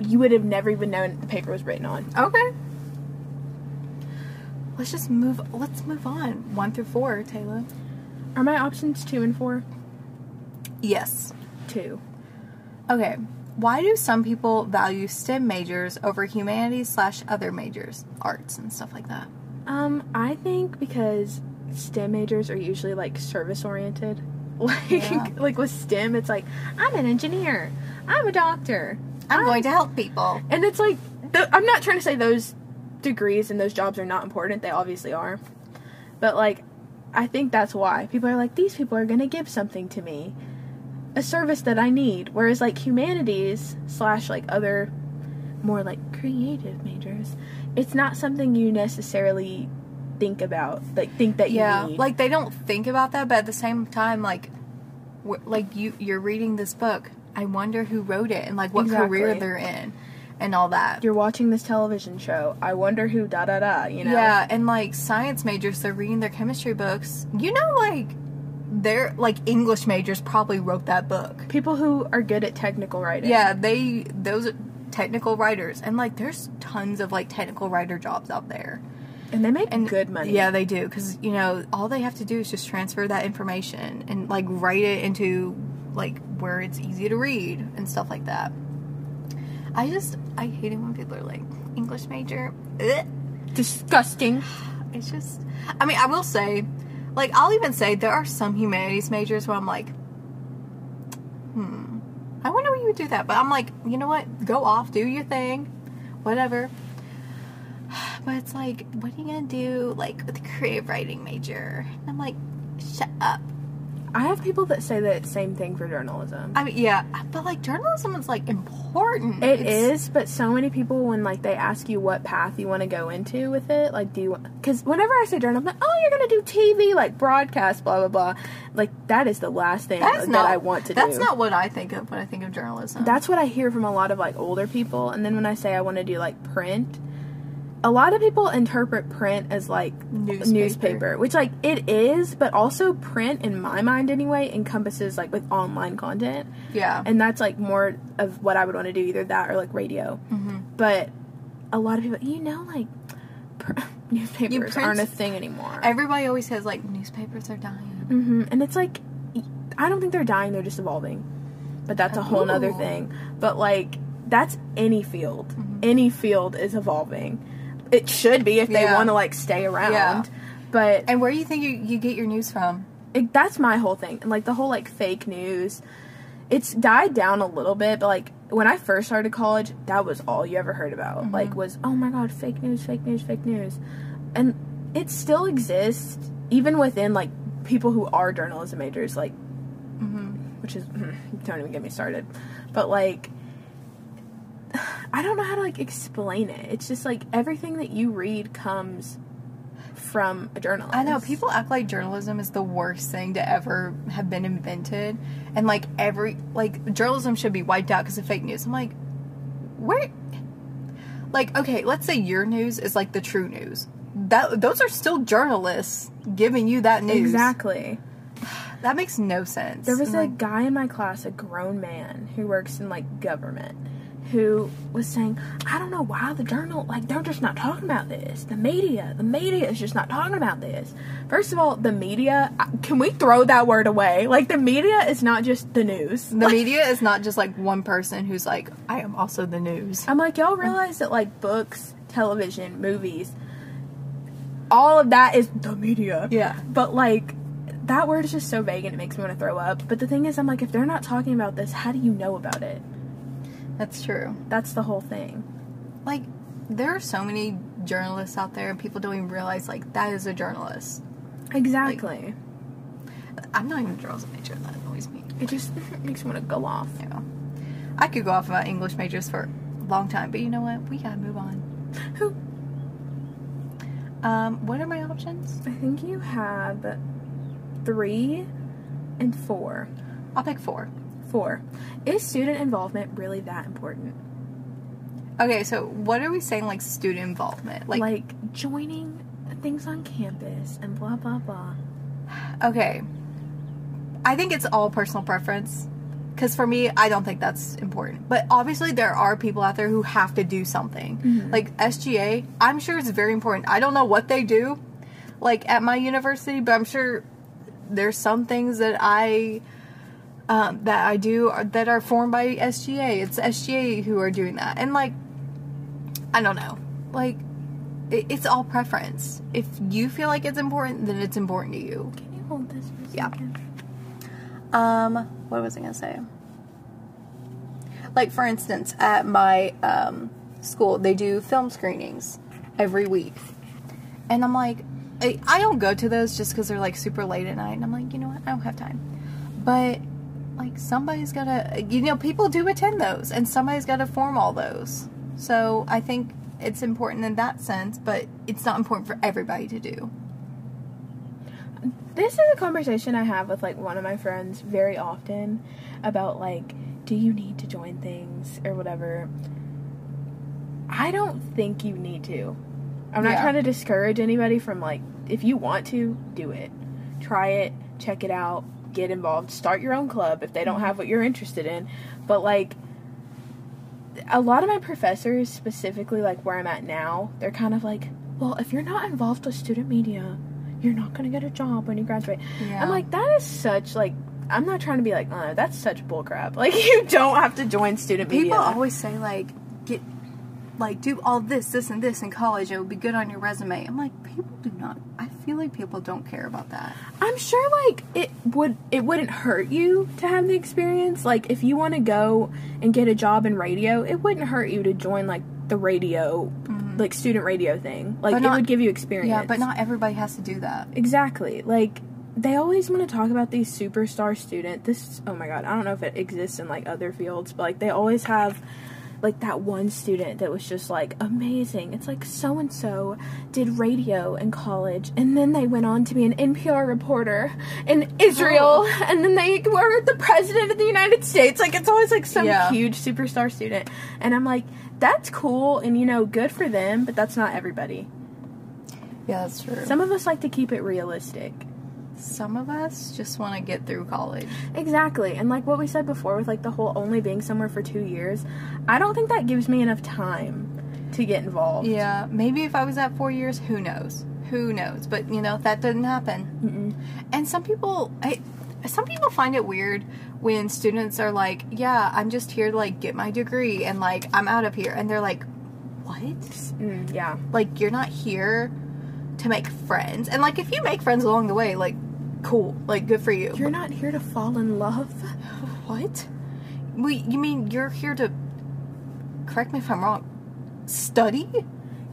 you would have never even known the paper was written on. Okay. Let's just move. Let's move on. One through four, Taylor. Are my options two and four? Yes. Two. Okay. Why do some people value STEM majors over humanities slash other majors, arts and stuff like that? Um, I think because STEM majors are usually like service oriented. Like Yeah. like with STEM, it's like I'm an engineer, I'm a doctor, I'm going to help people. and it's like th- I'm not trying to say those degrees and those jobs are not important. They obviously are, but like I think that's why people are like these people are gonna give something to me, a service that I need. Whereas like humanities slash like other more like creative majors, it's not something you necessarily think about, like think that you Yeah, like they don't think about that, but at the same time, like, wh- like you you're reading this book. I wonder who wrote it and like what career they're in, and all that. you're watching this television show. I wonder who da da da. You know. Yeah, and like science majors, they're reading their chemistry books. You know, like they're like English majors probably wrote that book. People who are good at technical writing. Yeah, they those technical writers, and like there's tons of like technical writer jobs out there. And they make And good money. Yeah, they do because you know all they have to do is just transfer that information and like write it into like where it's easy to read and stuff like that. I just I hate it when people are like English major. Ugh. disgusting. It's just I mean I will say like I'll even say there are some humanities majors where I'm like hmm I wonder where you would do that but I'm like you know what go off do your thing whatever but it's like what are you gonna do like with a creative writing major and I'm like shut up I have people that say that same thing for journalism. I mean yeah but like journalism is like important It It's- is, but so many people when like they ask you what path you want to go into with it, like do you because whenever I say journalism, I'm like, oh, you're gonna do TV, like broadcast, blah blah blah. Like that is the last thing that's that not I want to that's do. That's not what I think of when I think of journalism That's what I hear from a lot of like older people. And then when I say I want to do like print, a lot of people interpret print as like Newspaper. newspaper, which like it is, but also print in my mind anyway encompasses like with online content. yeah And that's like more of what I would want to do, either that or like radio. mm-hmm. But a lot of people, you know, like pr- newspapers print- aren't a thing anymore. everybody always says like newspapers are dying Mm-hmm. And it's like, I don't think they're dying; they're just evolving. But that's a whole Ooh. thing. But like, that's any field. Mm-hmm. Any field is evolving. It should be if they Yeah. want to like stay around. Yeah. But And where do you think you, you get your news from? it, that's my whole thing. And like the whole like fake news, it's died down a little bit. But like when I first started college, that was all you ever heard about. Mm-hmm. Like was oh my god, fake news, fake news, fake news, and it still exists even within like people who are journalism majors. Like Mm-hmm. which is don't even get me started. But like I don't know how to like explain it. It's just like everything that you read comes from a journalist. I know people act like journalism is the worst thing to ever have been invented, and like every like journalism should be wiped out because of fake news. I'm like, where? Like, okay, let's say your news is like the true news. That those are still journalists giving you that news. Exactly. That makes no sense. There was I'm a like, guy in my class, a grown man who works in like government, who was saying, I don't know why the journal, like, they're just not talking about this. The media, the media is just not talking about this. First of all, the media, can we throw that word away? Like, the media is not just the news. the media is not just like one person who's like, I am also the news. I'm like, y'all realize that like books, television, movies, all of that is the media. Yeah. But like that word is just so vague and it makes me want to throw up. But the thing is I'm like if they're not talking about this, how do you know about it? That's true. That's the whole thing. like there are so many journalists out there and people don't even realize like that is a journalist Exactly. i'm not even a journalism major that annoys me it just makes me want to go off. know i could go off about english majors for a long time but you know what we gotta move on Who Um, what are my options? I think you have three and four. I'll pick four. Four. Is student involvement really that important? Okay, so what are we saying like student involvement? Like, Like, joining things on campus and blah blah blah. okay. I think it's all personal preference. Because for me, I don't think that's important. But obviously, there are people out there who have to do something. Mm-hmm. Like SGA, I'm sure it's very important. I don't know what they do, like at my university, but I'm sure there's some things that I um, that I do are- that are formed by SGA. It's SGA who are doing that, and like I don't know, like it, it's all preference. If you feel like it's important, then it's important to you. Can you hold this for Yeah. Um, what was I gonna say? Like for instance, at my um, school, they do film screenings every week, and I'm like, I, I don't go to those just because they're like super late at night, and I'm like, you know what, I don't have time. But like somebody's gotta, you know, people do attend those, and somebody's gotta form all those. So I think it's important in that sense, but it's not important for everybody to do. This is a conversation I have with like one of my friends very often about like, do you need to join things or whatever? I don't think you need to. I'm not Yeah. trying to discourage anybody from like, if you want to, do it. Try it, check it out, get involved, start your own club if they don't have what you're interested in. But like, a lot of my professors, specifically like where I'm at now, they're kind of like, well, if you're not involved with student media, you're not gonna get a job when you graduate. Yeah. I'm like, that is such like. I'm not trying to be like, oh, that's such bullcrap. Like, you don't have to join student media. People always say like get like do all this, this, and this in college. It would be good on your resume. I'm like, people do not. I feel like people don't care about that. I'm sure like it would it wouldn't hurt you to have the experience. Like if you want to go and get a job in radio, it wouldn't hurt you to join like the radio mm-hmm. like student radio thing. Like But it would give you experience. Yeah, but not everybody has to do that. Exactly. Like they always want to talk about these superstar student. This oh my god, I don't know if it exists in like other fields, but like they always have like that one student that was just like amazing. It's like so and so did radio in college and then they went on to be an NPR reporter in Israel oh. and then they were the president of the United States. Like it's always like some Yeah. huge superstar student. And I'm like that's cool and you know good for them, but that's not everybody. Yeah, that's true. Some of us like to keep it realistic. Some of us just want to get through college. Exactly. And like what we said before with like the whole only being somewhere for 2 years, I don't think that gives me enough time to get involved. Yeah, maybe if I was at four years, who knows? Who knows? But you know that didn't happen. Mm-mm. And some people, I, some people find it weird when students are like, "Yeah, I'm just here to like get my degree and like I'm out of here," and they're like, "What? Mm, yeah. Like you're not here to make friends?" And like if you make friends along the way, like, cool, like good for you. You're not here to fall in love. what? Wait, you mean you're here to? Correct me if I'm wrong. Study?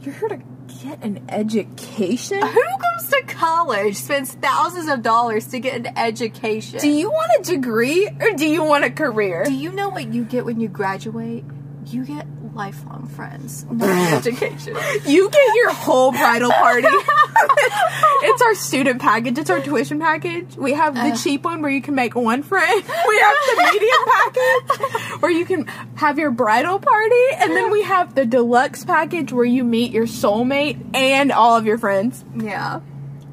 You're here to get an education. Who goes to college, spends thousands of dollars to get an education? Do you want a degree or do you want a career? Do you know what you get when you graduate? You get lifelong friends, education. You get your whole bridal party. it's our student package. It's our tuition package. We have the Uh. cheap one where you can make one friend. We have the medium package where you can have your bridal party, and then we have the deluxe package where you meet your soulmate and all of your friends. Yeah.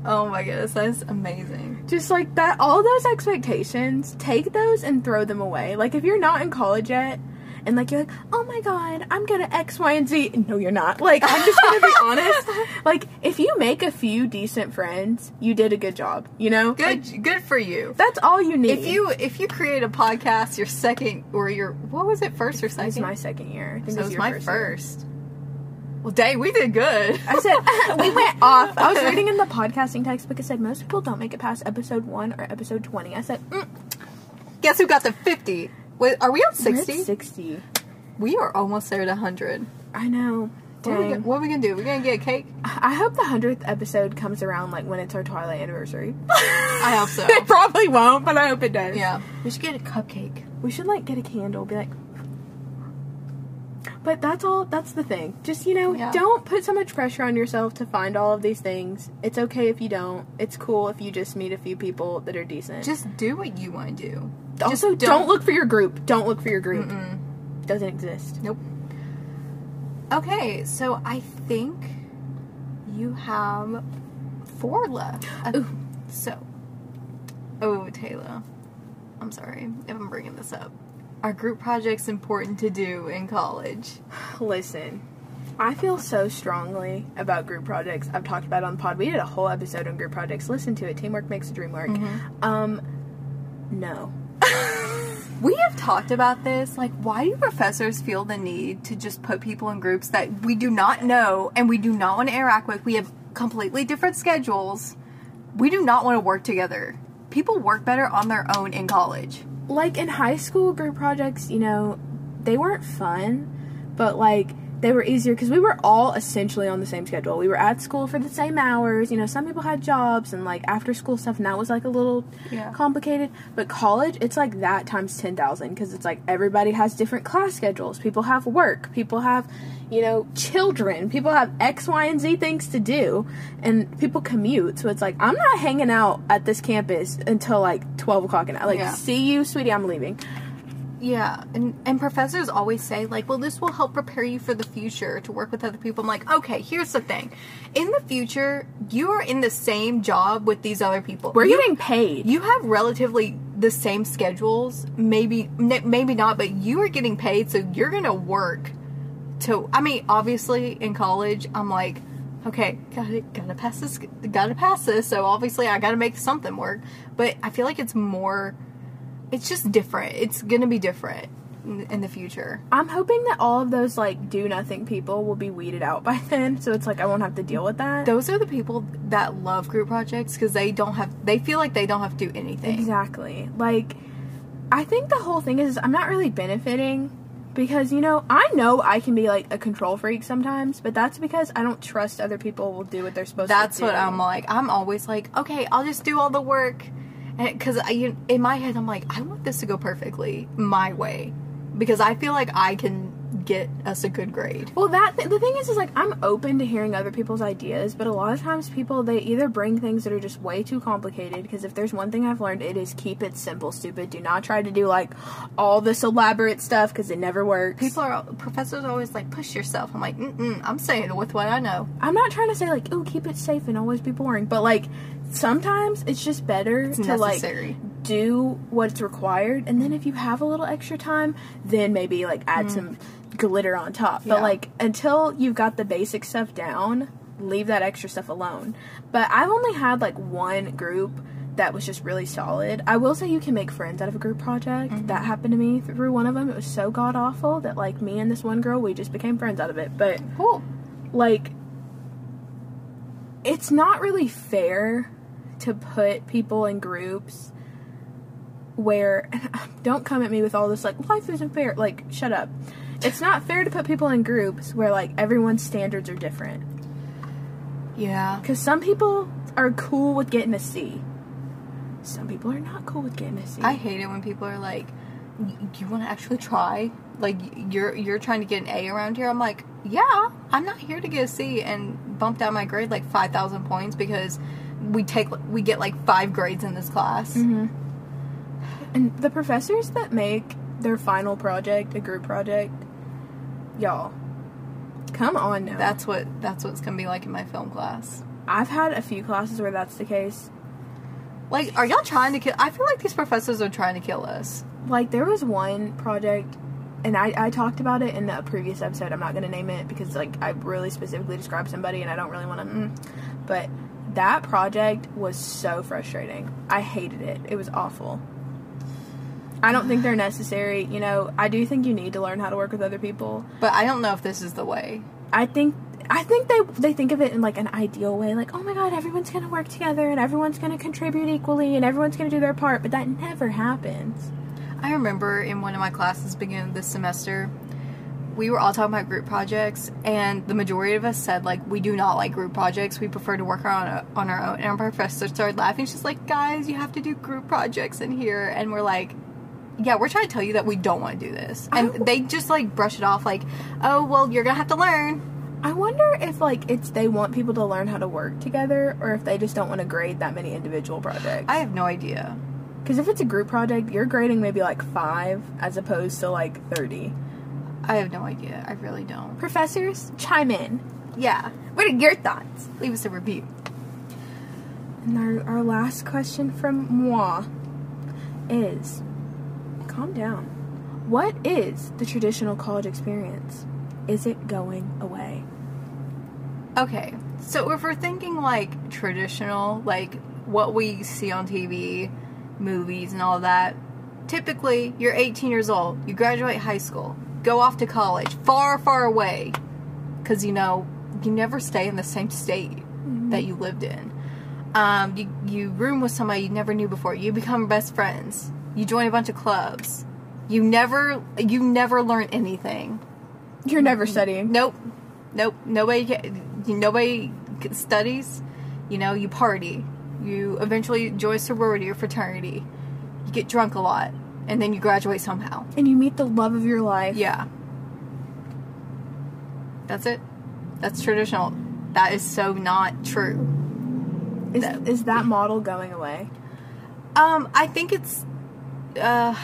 Oh my goodness, that's amazing. Just like that, all those expectations, take those and throw them away. Like if you're not in college yet. And like you're like, oh my god, I'm gonna X, Y, and Z. No, you're not. Like I'm just gonna be honest. Like if you make a few decent friends, you did a good job. You know, Like, Good, good for you. that's all you need. If you if you create a podcast, your second or your what was it, first or it second? was my second year. I think so it it was my first. first. Well, dang, we did good. I said we went off. I was reading in the podcasting textbook. It said most people don't make it past episode one or episode twenty. I said, mm, Guess who got the fifty? Wait, are we on at sixty? Sixty. We are almost there to hundred. I know. What, are we gonna- what are we gonna do? We're gonna get a cake. I hope the hundredth episode comes around like when it's our Twilight anniversary. I hope so. it probably won't, but I hope it does. Yeah, we should get a cupcake. We should like get a candle, be like But that's all. That's the thing. Just you know, Yeah. don't put so much pressure on yourself to find all of these things. It's okay if you don't. It's cool if you just meet a few people that are decent. Just do what you want to do. Also, just don't, look for your group. Don't look for your group. Mm-mm. Doesn't exist. Nope. Okay, so I think you have four left. Uh. So, oh Taylor, I'm sorry if I'm bringing this up. Are group projects important to do in college? Listen, I feel so strongly about group projects. I've talked about it on the pod. We did a whole episode on group projects. Listen to it. Teamwork makes the dream work. Um, no. We have talked about this. Like, why do professors feel the need to just put people in groups that we do not know and we do not want to interact with? We have completely different schedules. We do not want to work together. People work better on their own in college. like in high school group projects, you know, they weren't fun, but like they were easier because we were all essentially on the same schedule. We were at school for the same hours. You know, some people had jobs and like after school stuff, and that was like a little Yeah. complicated. But college, it's like that times 10,000 because it's like everybody has different class schedules. People have work, people have, you know, children, people have X, Y, and Z things to do, and people commute. So it's like, I'm not hanging out at this campus until like 12 o'clock at night. Like, Yeah. see you, sweetie, I'm leaving. Yeah, and and professors always say like, "Well, this will help prepare you for the future to work with other people." I'm like, "Okay, here's the thing. In the future, you are in the same job with these other people. We're You- getting paid. you have relatively the same schedules maybe maybe not but you are getting paid so you're gonna work to i mean obviously in college i'm like okay gotta gotta pass this gotta pass this so obviously i gotta make something work but i feel like it's more it's just different it's gonna be different in, in the future I'm hoping that all of those like do nothing people will be weeded out by then, so it's like I won't have to deal with that. those are the people that love group projects because they don't have they feel like they don't have to do anything Exactly. Like, I think the whole thing is I'm not really benefiting because, you know, I know I can be like a control freak sometimes, but that's because I don't trust other people will do what they're supposed That's to do. That's what I'm like. I'm always like, okay, I'll just do all the work, because in my head I'm like, I want this to go perfectly my way, because I feel like I can get us a good grade. Well, that the thing is, is like I'm open to hearing other people's ideas, but a lot of times people they either bring things that are just way too complicated. Because if there's one thing I've learned, it is keep it simple, stupid. Do not try to do like all this elaborate stuff because it never works. People are professors are always like, push yourself. I'm like, Mm-mm, I'm saying it with what I know. I'm not trying to say like, oh, keep it safe and always be boring, but like sometimes it's just better It's to like do what's required, and then if you have a little extra time, then maybe like add mm. some glitter on top. But. Yeah. like until you've got the basic stuff down, leave that extra stuff alone. But I've only had like one group that was just really solid. I will say you can make friends out of a group project. Mm-hmm. That happened to me through one of them. It was so god awful that like me and this one girl, we just became friends out of it. But Cool. like it's not really fair to put people in groups where don't come at me with all this like life isn't fair like shut up it's not fair to put people in groups where like everyone's standards are different Yeah. because some people are cool with getting a c some people are not cool with getting a c I hate it when people are like, "Y- "You want to actually try? Like you're you're trying to get an A around here?" I'm like, "Yeah, I'm not here to get a C and bump down my grade like five thousand points because we take we get like five grades in this class." hmm And the professors that make their final project a group project, y'all, come on now. That's what that's what's gonna be like in my film class. I've had a few classes where that's the case. Like, are y'all trying to kill? I feel like these professors are trying to kill us. Like there was one project, and I, I talked about it in a previous episode. I'm not gonna name it because like I really specifically described somebody, and I don't really want to. Mm, but that project was so frustrating. I hated it. It was awful. I don't think they're necessary. You know, I do think you need to learn how to work with other people. But I don't know if this is the way. I think I think they they think of it in like an ideal way, like oh my god, everyone's gonna work together and everyone's gonna contribute equally and everyone's gonna do their part, but that never happens. I remember in one of my classes beginning this semester, we were all talking about group projects, and the majority of us said like we do not like group projects. We prefer to work on on our own. And our professor started laughing. She's like, "Guys, you have to do group projects in here," and we're like, yeah, we're trying to tell you that we don't want to do this, and they just like brush it off like, oh well, you're gonna have to learn. I wonder if like it's they want people to learn how to work together, or if they just don't want to grade that many individual projects. I have no idea. Because if it's a group project, you're grading maybe like five as opposed to like thirty. I have no idea. I really don't. Professors, chime in. Yeah, What are your thoughts? leave us a review. And our, our last question from moi is calm down. What is the traditional college experience? Is it going away? Okay, so if we're thinking like traditional, like what we see on TV, movies, and all that, typically you're 18 years old, you graduate high school, go off to college, far, far away, because you know you never stay in the same state that you lived in. Um, you you room with somebody you never knew before. You become best friends. You join a bunch of clubs. You never you never learn anything. You're never studying. Nope, nope. Nobody, nobody studies. You know, you party. You eventually join a sorority or fraternity. You get drunk a lot, and then you graduate somehow. And you meet the love of your life. Yeah, that's it. That's traditional. That is so not true. Is, No. is that model going away? Um, I think it's. Uh,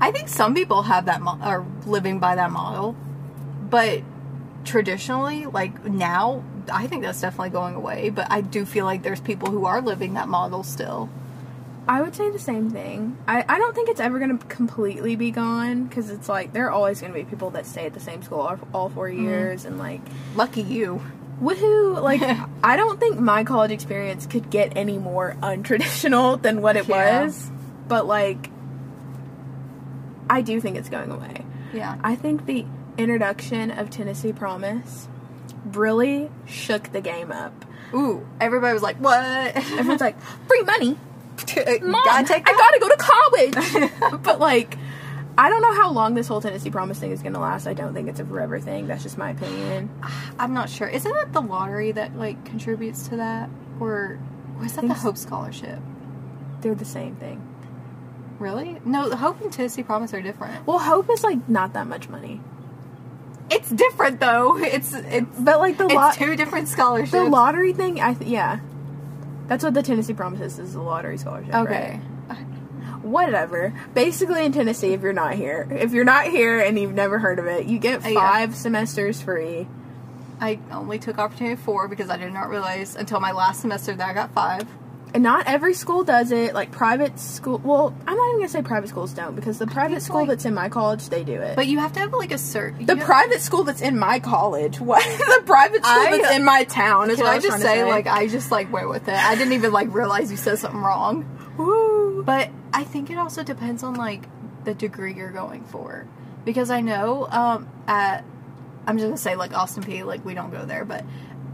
I think some people have that mo- are living by that model, but traditionally, like now, I think that's definitely going away. But I do feel like there's people who are living that model still. I would say the same thing. I, I don't think it's ever going to completely be gone because it's like there are always going to be people that stay at the same school all, all four years and like Lucky you. woohoo. Like I don't think my college experience could get any more untraditional than what it Yeah. was, but like I do think it's going away. Yeah. I think the introduction of Tennessee Promise really shook the game up. Ooh, everybody was like, "What?" Everyone's like, free money. Mom, gotta I gotta go to college. but like, I don't know how long this whole Tennessee Promise thing is gonna last. I don't think it's a forever thing. That's just my opinion. I'm not sure. Isn't it the lottery that like contributes to that, or was that the. Hope Scholarship? They're the same thing. Really? No, the Hope and Tennessee Promise are different. Well, Hope is like not that much money, It's different though. It's it's but like the it's lot, two different scholarships. the lottery thing. I th- yeah, that's what the Tennessee Promise is. Is the lottery scholarship. Okay. right? Whatever. Basically, in Tennessee, if you're not here, if you're not here and you've never heard of it, you get Uh, yeah. five semesters free. I only took opportunity four because I did not realize until my last semester that I got five. And not every school does it. Like private school. Well, I'm not even gonna say private schools don't because the private school like- that's in my college they do it. But you have to have like a cert. the have- private school that's in my college. What? the private school I- that's in my town is Can what I, I just to say, like I just like went with it. I didn't even like realize you said something wrong. Woo. But I think it also depends on like the degree you're going for, because I know um, at I'm just gonna say like Austin Peay Like we don't go there, but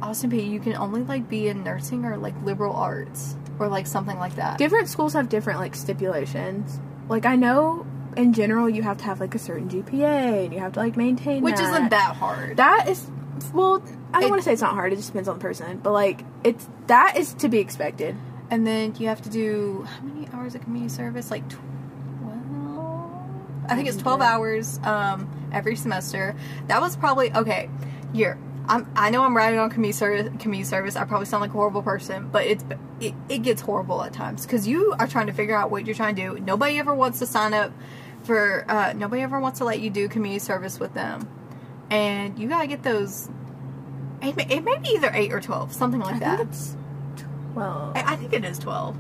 Austin Peay You can only like be in nursing or like liberal arts or like something like that. different schools have different like stipulations. Like I know in general you have to have like a certain GPA and you have to like maintain which isn't that hard. That is well, I don't want to say it's not hard. It just depends on the person. But like it's that is to be expected. And then you have to do how many hours of community service? Like twelve. I think it's twelve hours um, every semester. That was probably okay. Here, I'm. I know I'm writing on community service. Community service. I probably sound like a horrible person, but it's it, it gets horrible at times because you are trying to figure out what you're trying to do. Nobody ever wants to sign up for. Uh, nobody ever wants to let you do community service with them, and you gotta get those. It may, it may be either eight or twelve, something like I that. think it's well. I, I think it is twelve.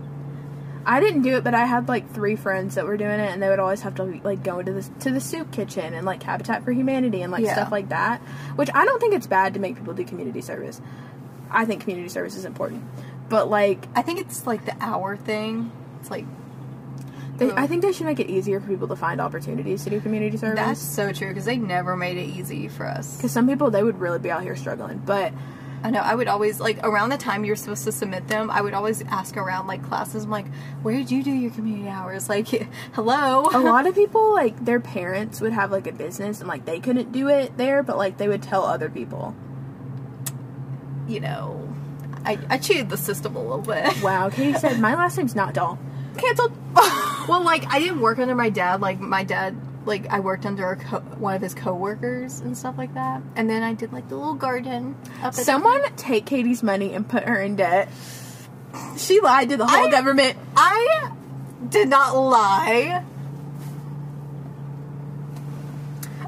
I didn't do it, but I had like three friends that were doing it, and they would always have to like go into the to the soup kitchen and like Habitat for Humanity and like Yeah. stuff like that. Which I don't think it's bad to make people do community service. I think community service is important, but like I think it's like the hour thing. It's like they. I think they should make it easier for people to find opportunities to do community service. that's so true because they never made it easy for us. Because some people they would really be out here struggling, but I know I would always like around the time you're supposed to submit them. I would always ask around like classes. I'm like, where did you do your community hours? Like, hello. a lot of people like their parents would have like a business and like they couldn't do it there, but like they would tell other people. you know, I I cheated the system a little bit. Wow, Katie said my last name's not Doll. Cancelled. Well, like I didn't work under my dad. Like my dad, like I worked under a co- one of his coworkers and stuff like that. And then I did like the little garden up. At Someone take Katie's money and put her in debt. She lied to the whole I- government. I did not lie.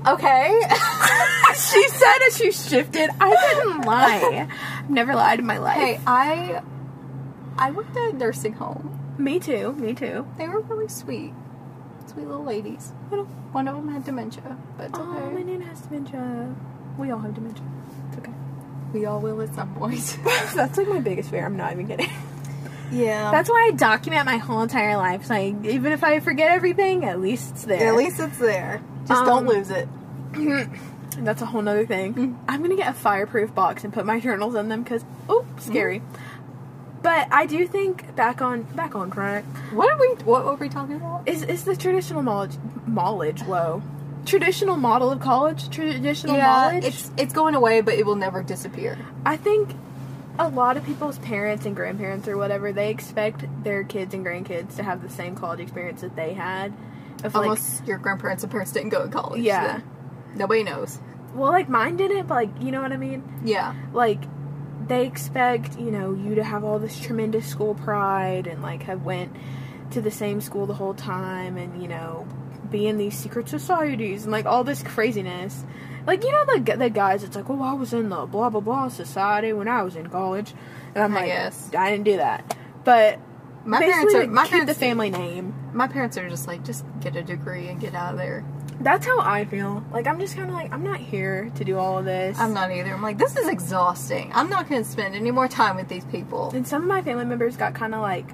Okay. she said as she shifted. I didn't lie. I've never lied in my life. hey, I I worked at a nursing home. Me too. Me too. They were really sweet, sweet little ladies. One of them had dementia, but it's Oh, okay. my name has dementia. We all have dementia. It's okay. we all will at some point. That's like my biggest fear. I'm not even kidding. yeah. That's why I document my whole entire life. So I, even if I forget everything, at least it's there. At least it's there. Just Um, don't lose it. That's a whole nother thing. I'm gonna get a fireproof box and put my journals in them because oh, scary. But I do think back on back on track What are we? What were we talking about? is is the traditional knowledge knowledge whoa traditional model of college traditional yeah, knowledge. it's it's going away, but it will never disappear. I think a lot of people's parents and grandparents or whatever they expect their kids and grandkids to have the same college experience that they had. Of like, Almost your grandparents and parents didn't go to college. Yeah. nobody knows. well, like mine didn't, but like you know what I mean. Yeah. like they expect you know you to have all this tremendous school pride and like have went to the same school the whole time and you know be in these secret societies and like all this craziness like you know the, the guys it's like oh i was in the blah blah blah society when i was in college and i'm I like guess. i didn't do that but My parents are my keep parents the family name My parents are just like, just get a degree and get out of there. That's how i feel like i'm just kind of like i'm not here to do all of this I'm not either. I'm like, this is exhausting. I'm not going to spend any more time with these people. And some of my family members got kind of like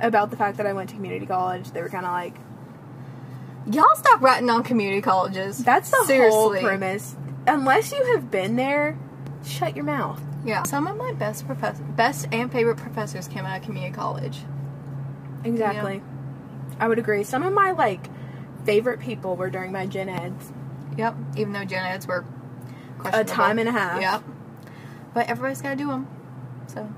about the fact that I went to community college. They were kind of like, Y'all stop ratting on community colleges. "That's the Seriously. whole premise. Unless you have been there, shut your mouth." Yeah. Some of my best professors, best and favorite professors came out of community college. Exactly. I would agree. Some of my like favorite people were during my gen eds. Yep. Even though gen eds were A time and a half. Yep. But everybody's got to do them. So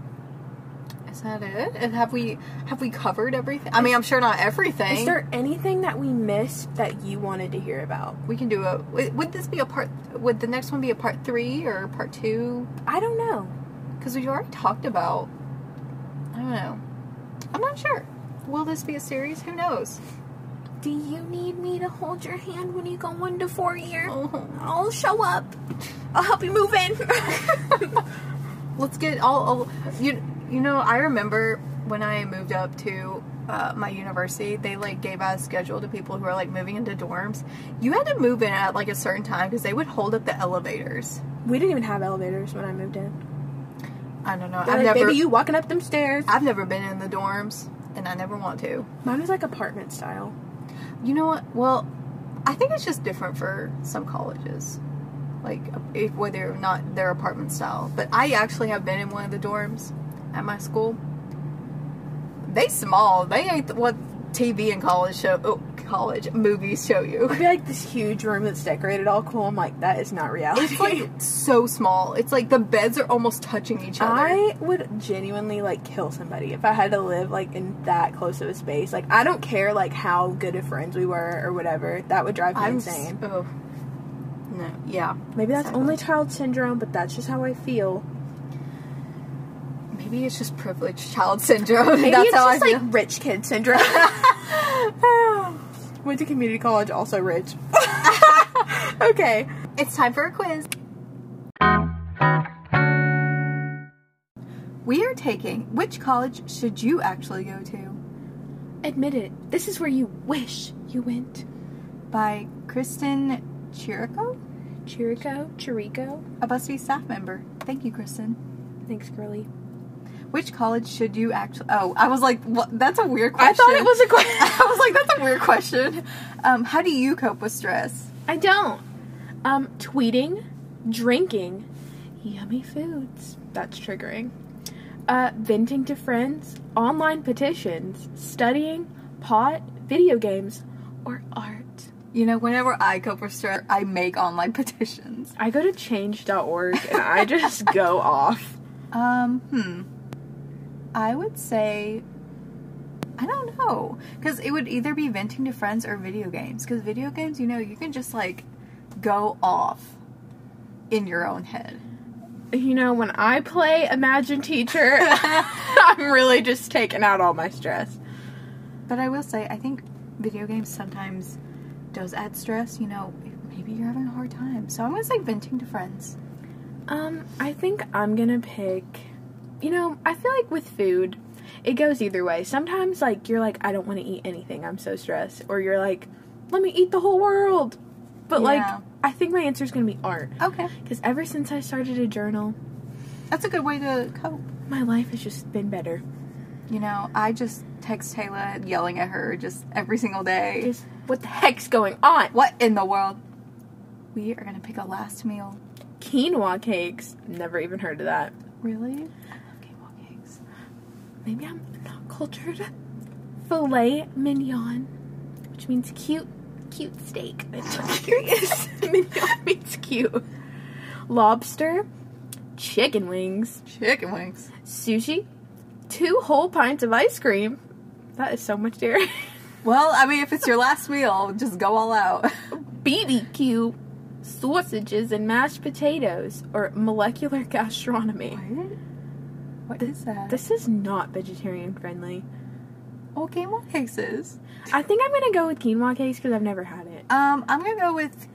is that it? And have we have we covered everything? I mean, I'm sure not everything. Is there anything that we missed that you wanted to hear about? we can do a. Would would this be a part? Would the next one be a part three or part two? I don't know. Because we've already talked about. I don't know. I'm not sure. Will this be a series? Who knows? Do you need me to hold your hand when you go one to four year? Oh. I'll show up. I'll help you move in. Let's get all, all. You you know I remember when I moved up to uh, my university, they like gave out a schedule to people who are like moving into dorms. You had to move in at like a certain time because they would hold up the elevators. we didn't even have elevators when I moved in. I don't know. They're I've like, never baby, you walking up them stairs. I've never been in the dorms, and I never want to. Mine was like apartment style. You know what? Well, I think it's just different for some colleges, like if, whether or not they're apartment style. But I actually have been in one of the dorms at my school. They small. They ain't what TV and college show. Oh, college movies show you. It'd be like this huge room that's decorated all cool. I'm like, that is not reality. It's like so small. It's like the beds are almost touching each other. I would genuinely like kill somebody if I had to live like in that close of a space. Like I don't care like how good of friends we were or whatever. That would drive me I'm insane. s- Oh. No. Yeah. Maybe that's Exactly. only child syndrome, but that's just how I feel. Maybe it's just privileged child syndrome. Maybe That's it's how just I like feel. rich kid syndrome. Went to community college, also rich. okay. It's time for a quiz. We are taking which college should you actually go to Admit it. This is where you wish you went. by Kristin Chirico, Chirico, Chirico. a BuzzFeed staff member. Thank you, Kristen. Thanks, girly. Which college should you actually? Oh, I was like, what? That's a weird question. I thought it was a question. I was like, that's a weird question. Um, how do you cope with stress? I don't. Um, tweeting, drinking, yummy foods. That's triggering. Uh, venting to friends, online petitions, studying, pot, video games, or art. You know, whenever I cope with stress, I make online petitions. I go to change.org and I just go off. Um, hmm. I would say I don't know. Because it would either be venting to friends or video games. Because video games, you know, you can just like go off in your own head. You know, when I play Imagine Teacher, I'm really just taking out all my stress. But I will say, I think video games sometimes does add stress. You know, maybe you're having a hard time. So I'm going to say venting to friends. Um, I think I'm gonna pick. You know, I feel like with food, it goes either way. Sometimes, like, you're like, I don't want to eat anything, I'm so stressed. Or you're like, let me eat the whole world. But, like, I think my answer is gonna be art. Okay. Because ever since I started a journal, That's a good way to cope. my life has just been better. You know, I just text Taylor yelling at her just every single day. Just, what the heck's going on? What in the world? We are gonna pick a last meal. Quinoa cakes. Never even heard of that. Really? I love quinoa cakes. Maybe I'm not cultured. Filet mignon, which means cute, cute steak. I'm so curious. mignon means cute. Lobster, chicken wings, Chicken wings. sushi, two whole pints of ice cream. That is so much dairy. Well, I mean, if it's your last meal, just go all out. BBQ, sausages, and mashed potatoes, or molecular gastronomy. What is that? This is not vegetarian friendly. oh, quinoa cakes is. I think I'm gonna go with quinoa cakes because I've never had it. Um, I'm gonna go with.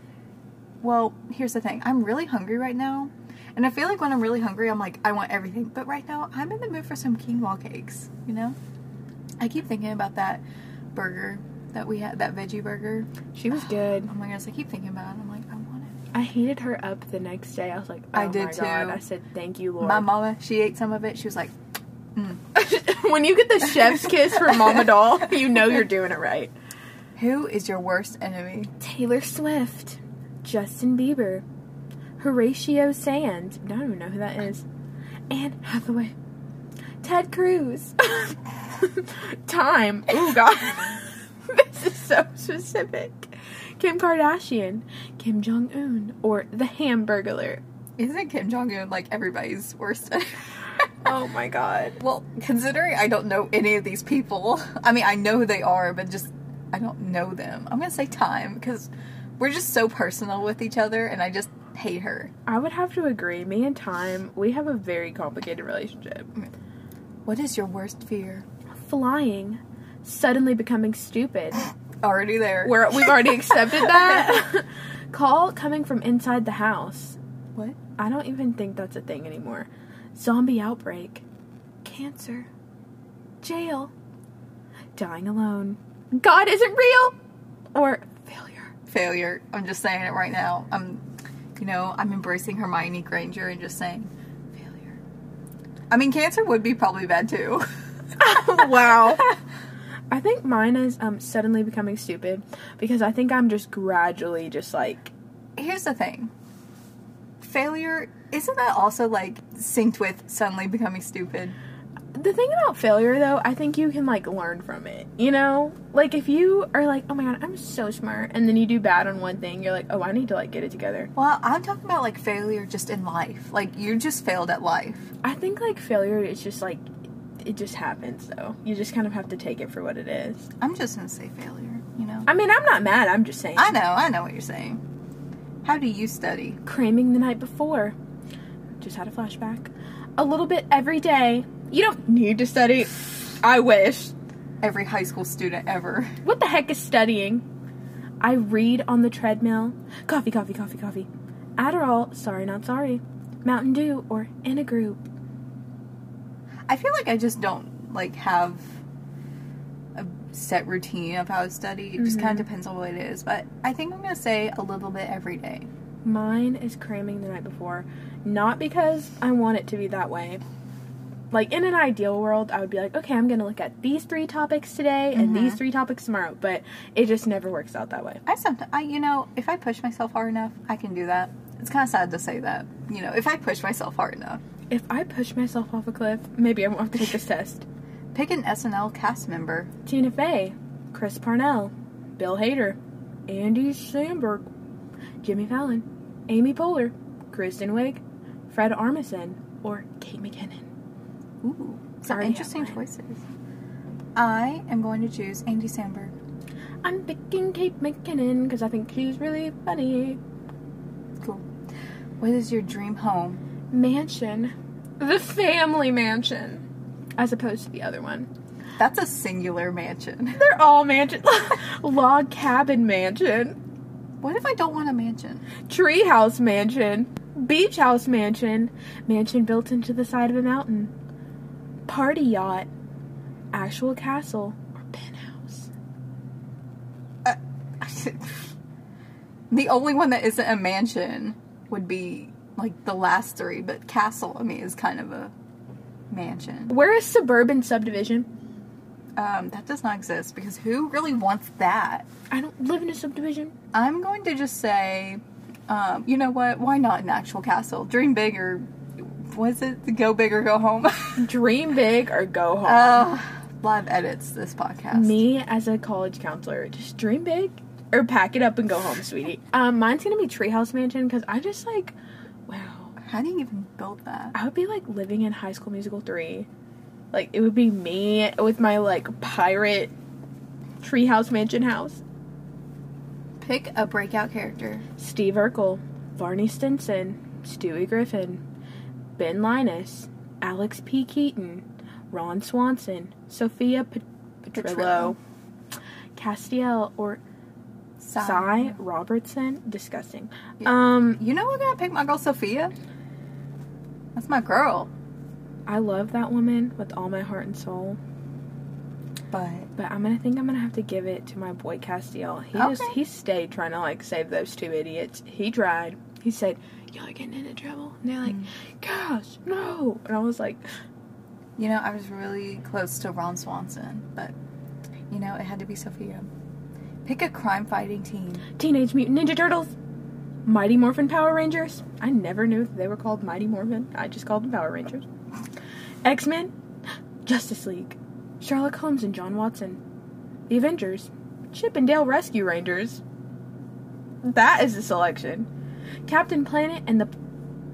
Well, here's the thing. I'm really hungry right now, and I feel like when I'm really hungry, I'm like, I want everything. But right now, I'm in the mood for some quinoa cakes. You know, I keep thinking about that burger that we had, that veggie burger. She was good. Oh my gosh, I keep thinking about it. I'm like, I want it. I hated her up the next day. I was like, oh I did my god. I said, thank you, Lord. My mama, she ate some of it. She was like, mm. when you get the chef's kiss from Mama Doll, you know you're doing it right. "Who is your worst enemy?" Taylor Swift, Justin Bieber, Horatio Sanz. I don't even know who that is. Anne Hathaway, Ted Cruz. Time. Oh God, this is so specific. Kim Kardashian, Kim Jong Un, or the Hamburglar. Isn't Kim Jong Un like everybody's worst? Oh my God. Well, considering I don't know any of these people, I mean, I know who they are, but just I don't know them. I'm gonna say time because we're just so personal with each other, and I just hate her. I would have to agree. Me and Time, we have a very complicated relationship. Mm. What is your worst fear? Flying, suddenly becoming stupid. Already there. Where we've already accepted that. Call coming from inside the house. What? I don't even think that's a thing anymore. Zombie outbreak, cancer, jail, dying alone. God isn't real, or failure. Failure. I'm just saying it right now. I'm, you know, I'm embracing Hermione Granger and just saying failure. I mean, cancer would be probably bad too. wow. I think mine is um suddenly becoming stupid because I think I'm just gradually just like Here's the thing. Failure isn't that also like synced with suddenly becoming stupid? the thing about failure though, I think you can like learn from it. You know? Like if you are like, "Oh my god, I'm so smart." And then you do bad on one thing, you're like, "Oh, I need to like get it together." Well, I'm talking about like failure just in life. Like you just failed at life. I think like failure is just like it just happens though. You just kind of have to take it for what it is. I'm just gonna say failure. You know. I mean, I'm not mad. I'm just saying. I know. I know what you're saying. How do you study? cramming the night before. Just had a flashback. A little bit every day. You don't need to study. I wish. Every high school student ever. What the heck is studying? I read on the treadmill. Coffee, coffee, coffee, coffee. Adderall, sorry, not sorry. Mountain Dew, or in a group. I feel like I just don't like have a set routine of how to study. It just kind of mm-hmm. depends on what it is. But I think I'm gonna say a little bit every day. Mine is cramming the night before. Not because I want it to be that way. Like in an ideal world, I would be like, okay, I'm gonna look at these three topics today and mm-hmm. these three topics tomorrow. But it just never works out that way. I sometimes, I you know, if I push myself hard enough, I can do that. It's kind of sad to say that. You know, if I push myself hard enough. If I push myself off a cliff, maybe I won't have to take this test. Pick an SNL cast member. Tina Fey, Chris Parnell, Bill Hader, Andy Samberg, Jimmy Fallon, Amy Poehler, Kristen Wiig, Fred Armisen, or Kate McKinnon. Ooh, some interesting choices. I am going to choose Andy Samberg. I'm picking Kate McKinnon because I think she's really funny. Cool. What is your dream home? Mansion. The family mansion. As opposed to the other one. That's a singular mansion. They're all mansion. Log cabin mansion. What if I don't want a mansion? Treehouse mansion. Beach house mansion. Mansion built into the side of a mountain. Party yacht. Actual castle. Or penthouse. Uh, the only one that isn't a mansion would be like the last three, but castle, I mean, is kind of a mansion. Where is suburban subdivision? Um, that does not exist because who really wants that? I don't live in a subdivision. I'm going to just say, um, you know what? Why not an actual castle? Dream big or was it go big or go home? Dream big or go home. uh, live edits this podcast. Me as a college counselor, just dream big or pack it up and go home, sweetie. Um, mine's gonna be Treehouse Mansion because I just like, How do you even build that? I would be like living in High School Musical three. Like it would be me with my like pirate Treehouse Mansion house. Pick a breakout character. Steve Urkel, Barney Stinson, Stewie Griffin, Ben Linus, Alex P. Keaton, Ron Swanson, Sophia Pet- Petrillo, Castiel, or. Si Robertson. Disgusting. Yeah. Um, You know what? Gonna pick my girl Sophia. That's my girl. I love that woman with all my heart and soul, But but I'm gonna think I'm gonna have to give it to my boy Castiel. He just Okay. he stayed trying to like save those two idiots. He tried. He said, "Y'all are getting into trouble." And they're like, Mm. "Gosh, no!" And I was like, you know, I was really close to Ron Swanson, but you know, it had to be Sophia. Pick a crime fighting team. Teenage Mutant Ninja Turtles, Mighty Morphin Power Rangers. I never knew that they were called Mighty Morphin. I just called them Power Rangers. X Men, Justice League, Sherlock Holmes and John Watson, The Avengers, Chip and Dale Rescue Rangers. That is a selection. Captain Planet and the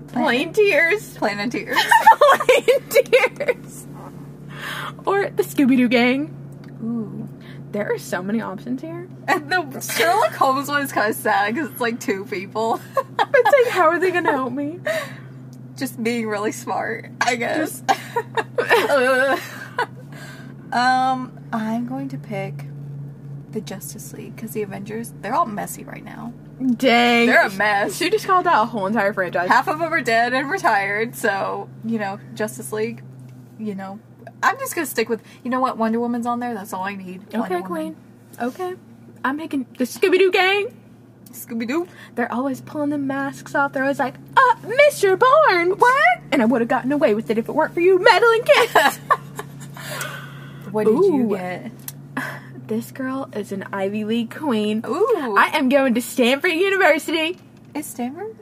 Plane Tears. Planeteers. Plane Or the Scooby Doo Gang. There are so many options here. And the Sherlock Holmes one is kind of sad because it's like two people. It's like, how are they gonna help me? Just being really smart, I guess. Um, I'm going to pick the Justice League because the Avengers, they're all messy right now. Dang. They're a mess. She just called out a whole entire franchise. Half of them are dead and retired, so, you know, Justice League, you know. I'm just gonna stick with, you know what, Wonder Woman's on there, that's all I need. Wonder okay, Woman. Queen. Okay. I'm making the Scooby Doo gang. Scooby Doo. They're always pulling the masks off. They're always like, uh, Mr. Barnes. What? And I would have gotten away with it if it weren't for you meddling kids. What did you get? this girl is an Ivy League queen. Ooh. I am going to Stanford University. is Stanford?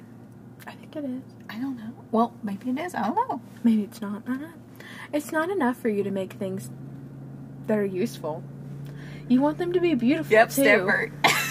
I think it is. I don't know. Well, maybe it is. I don't know. Maybe it's not. I don't know. It's not enough for you to make things that are useful. You want them to be beautiful Yep, too.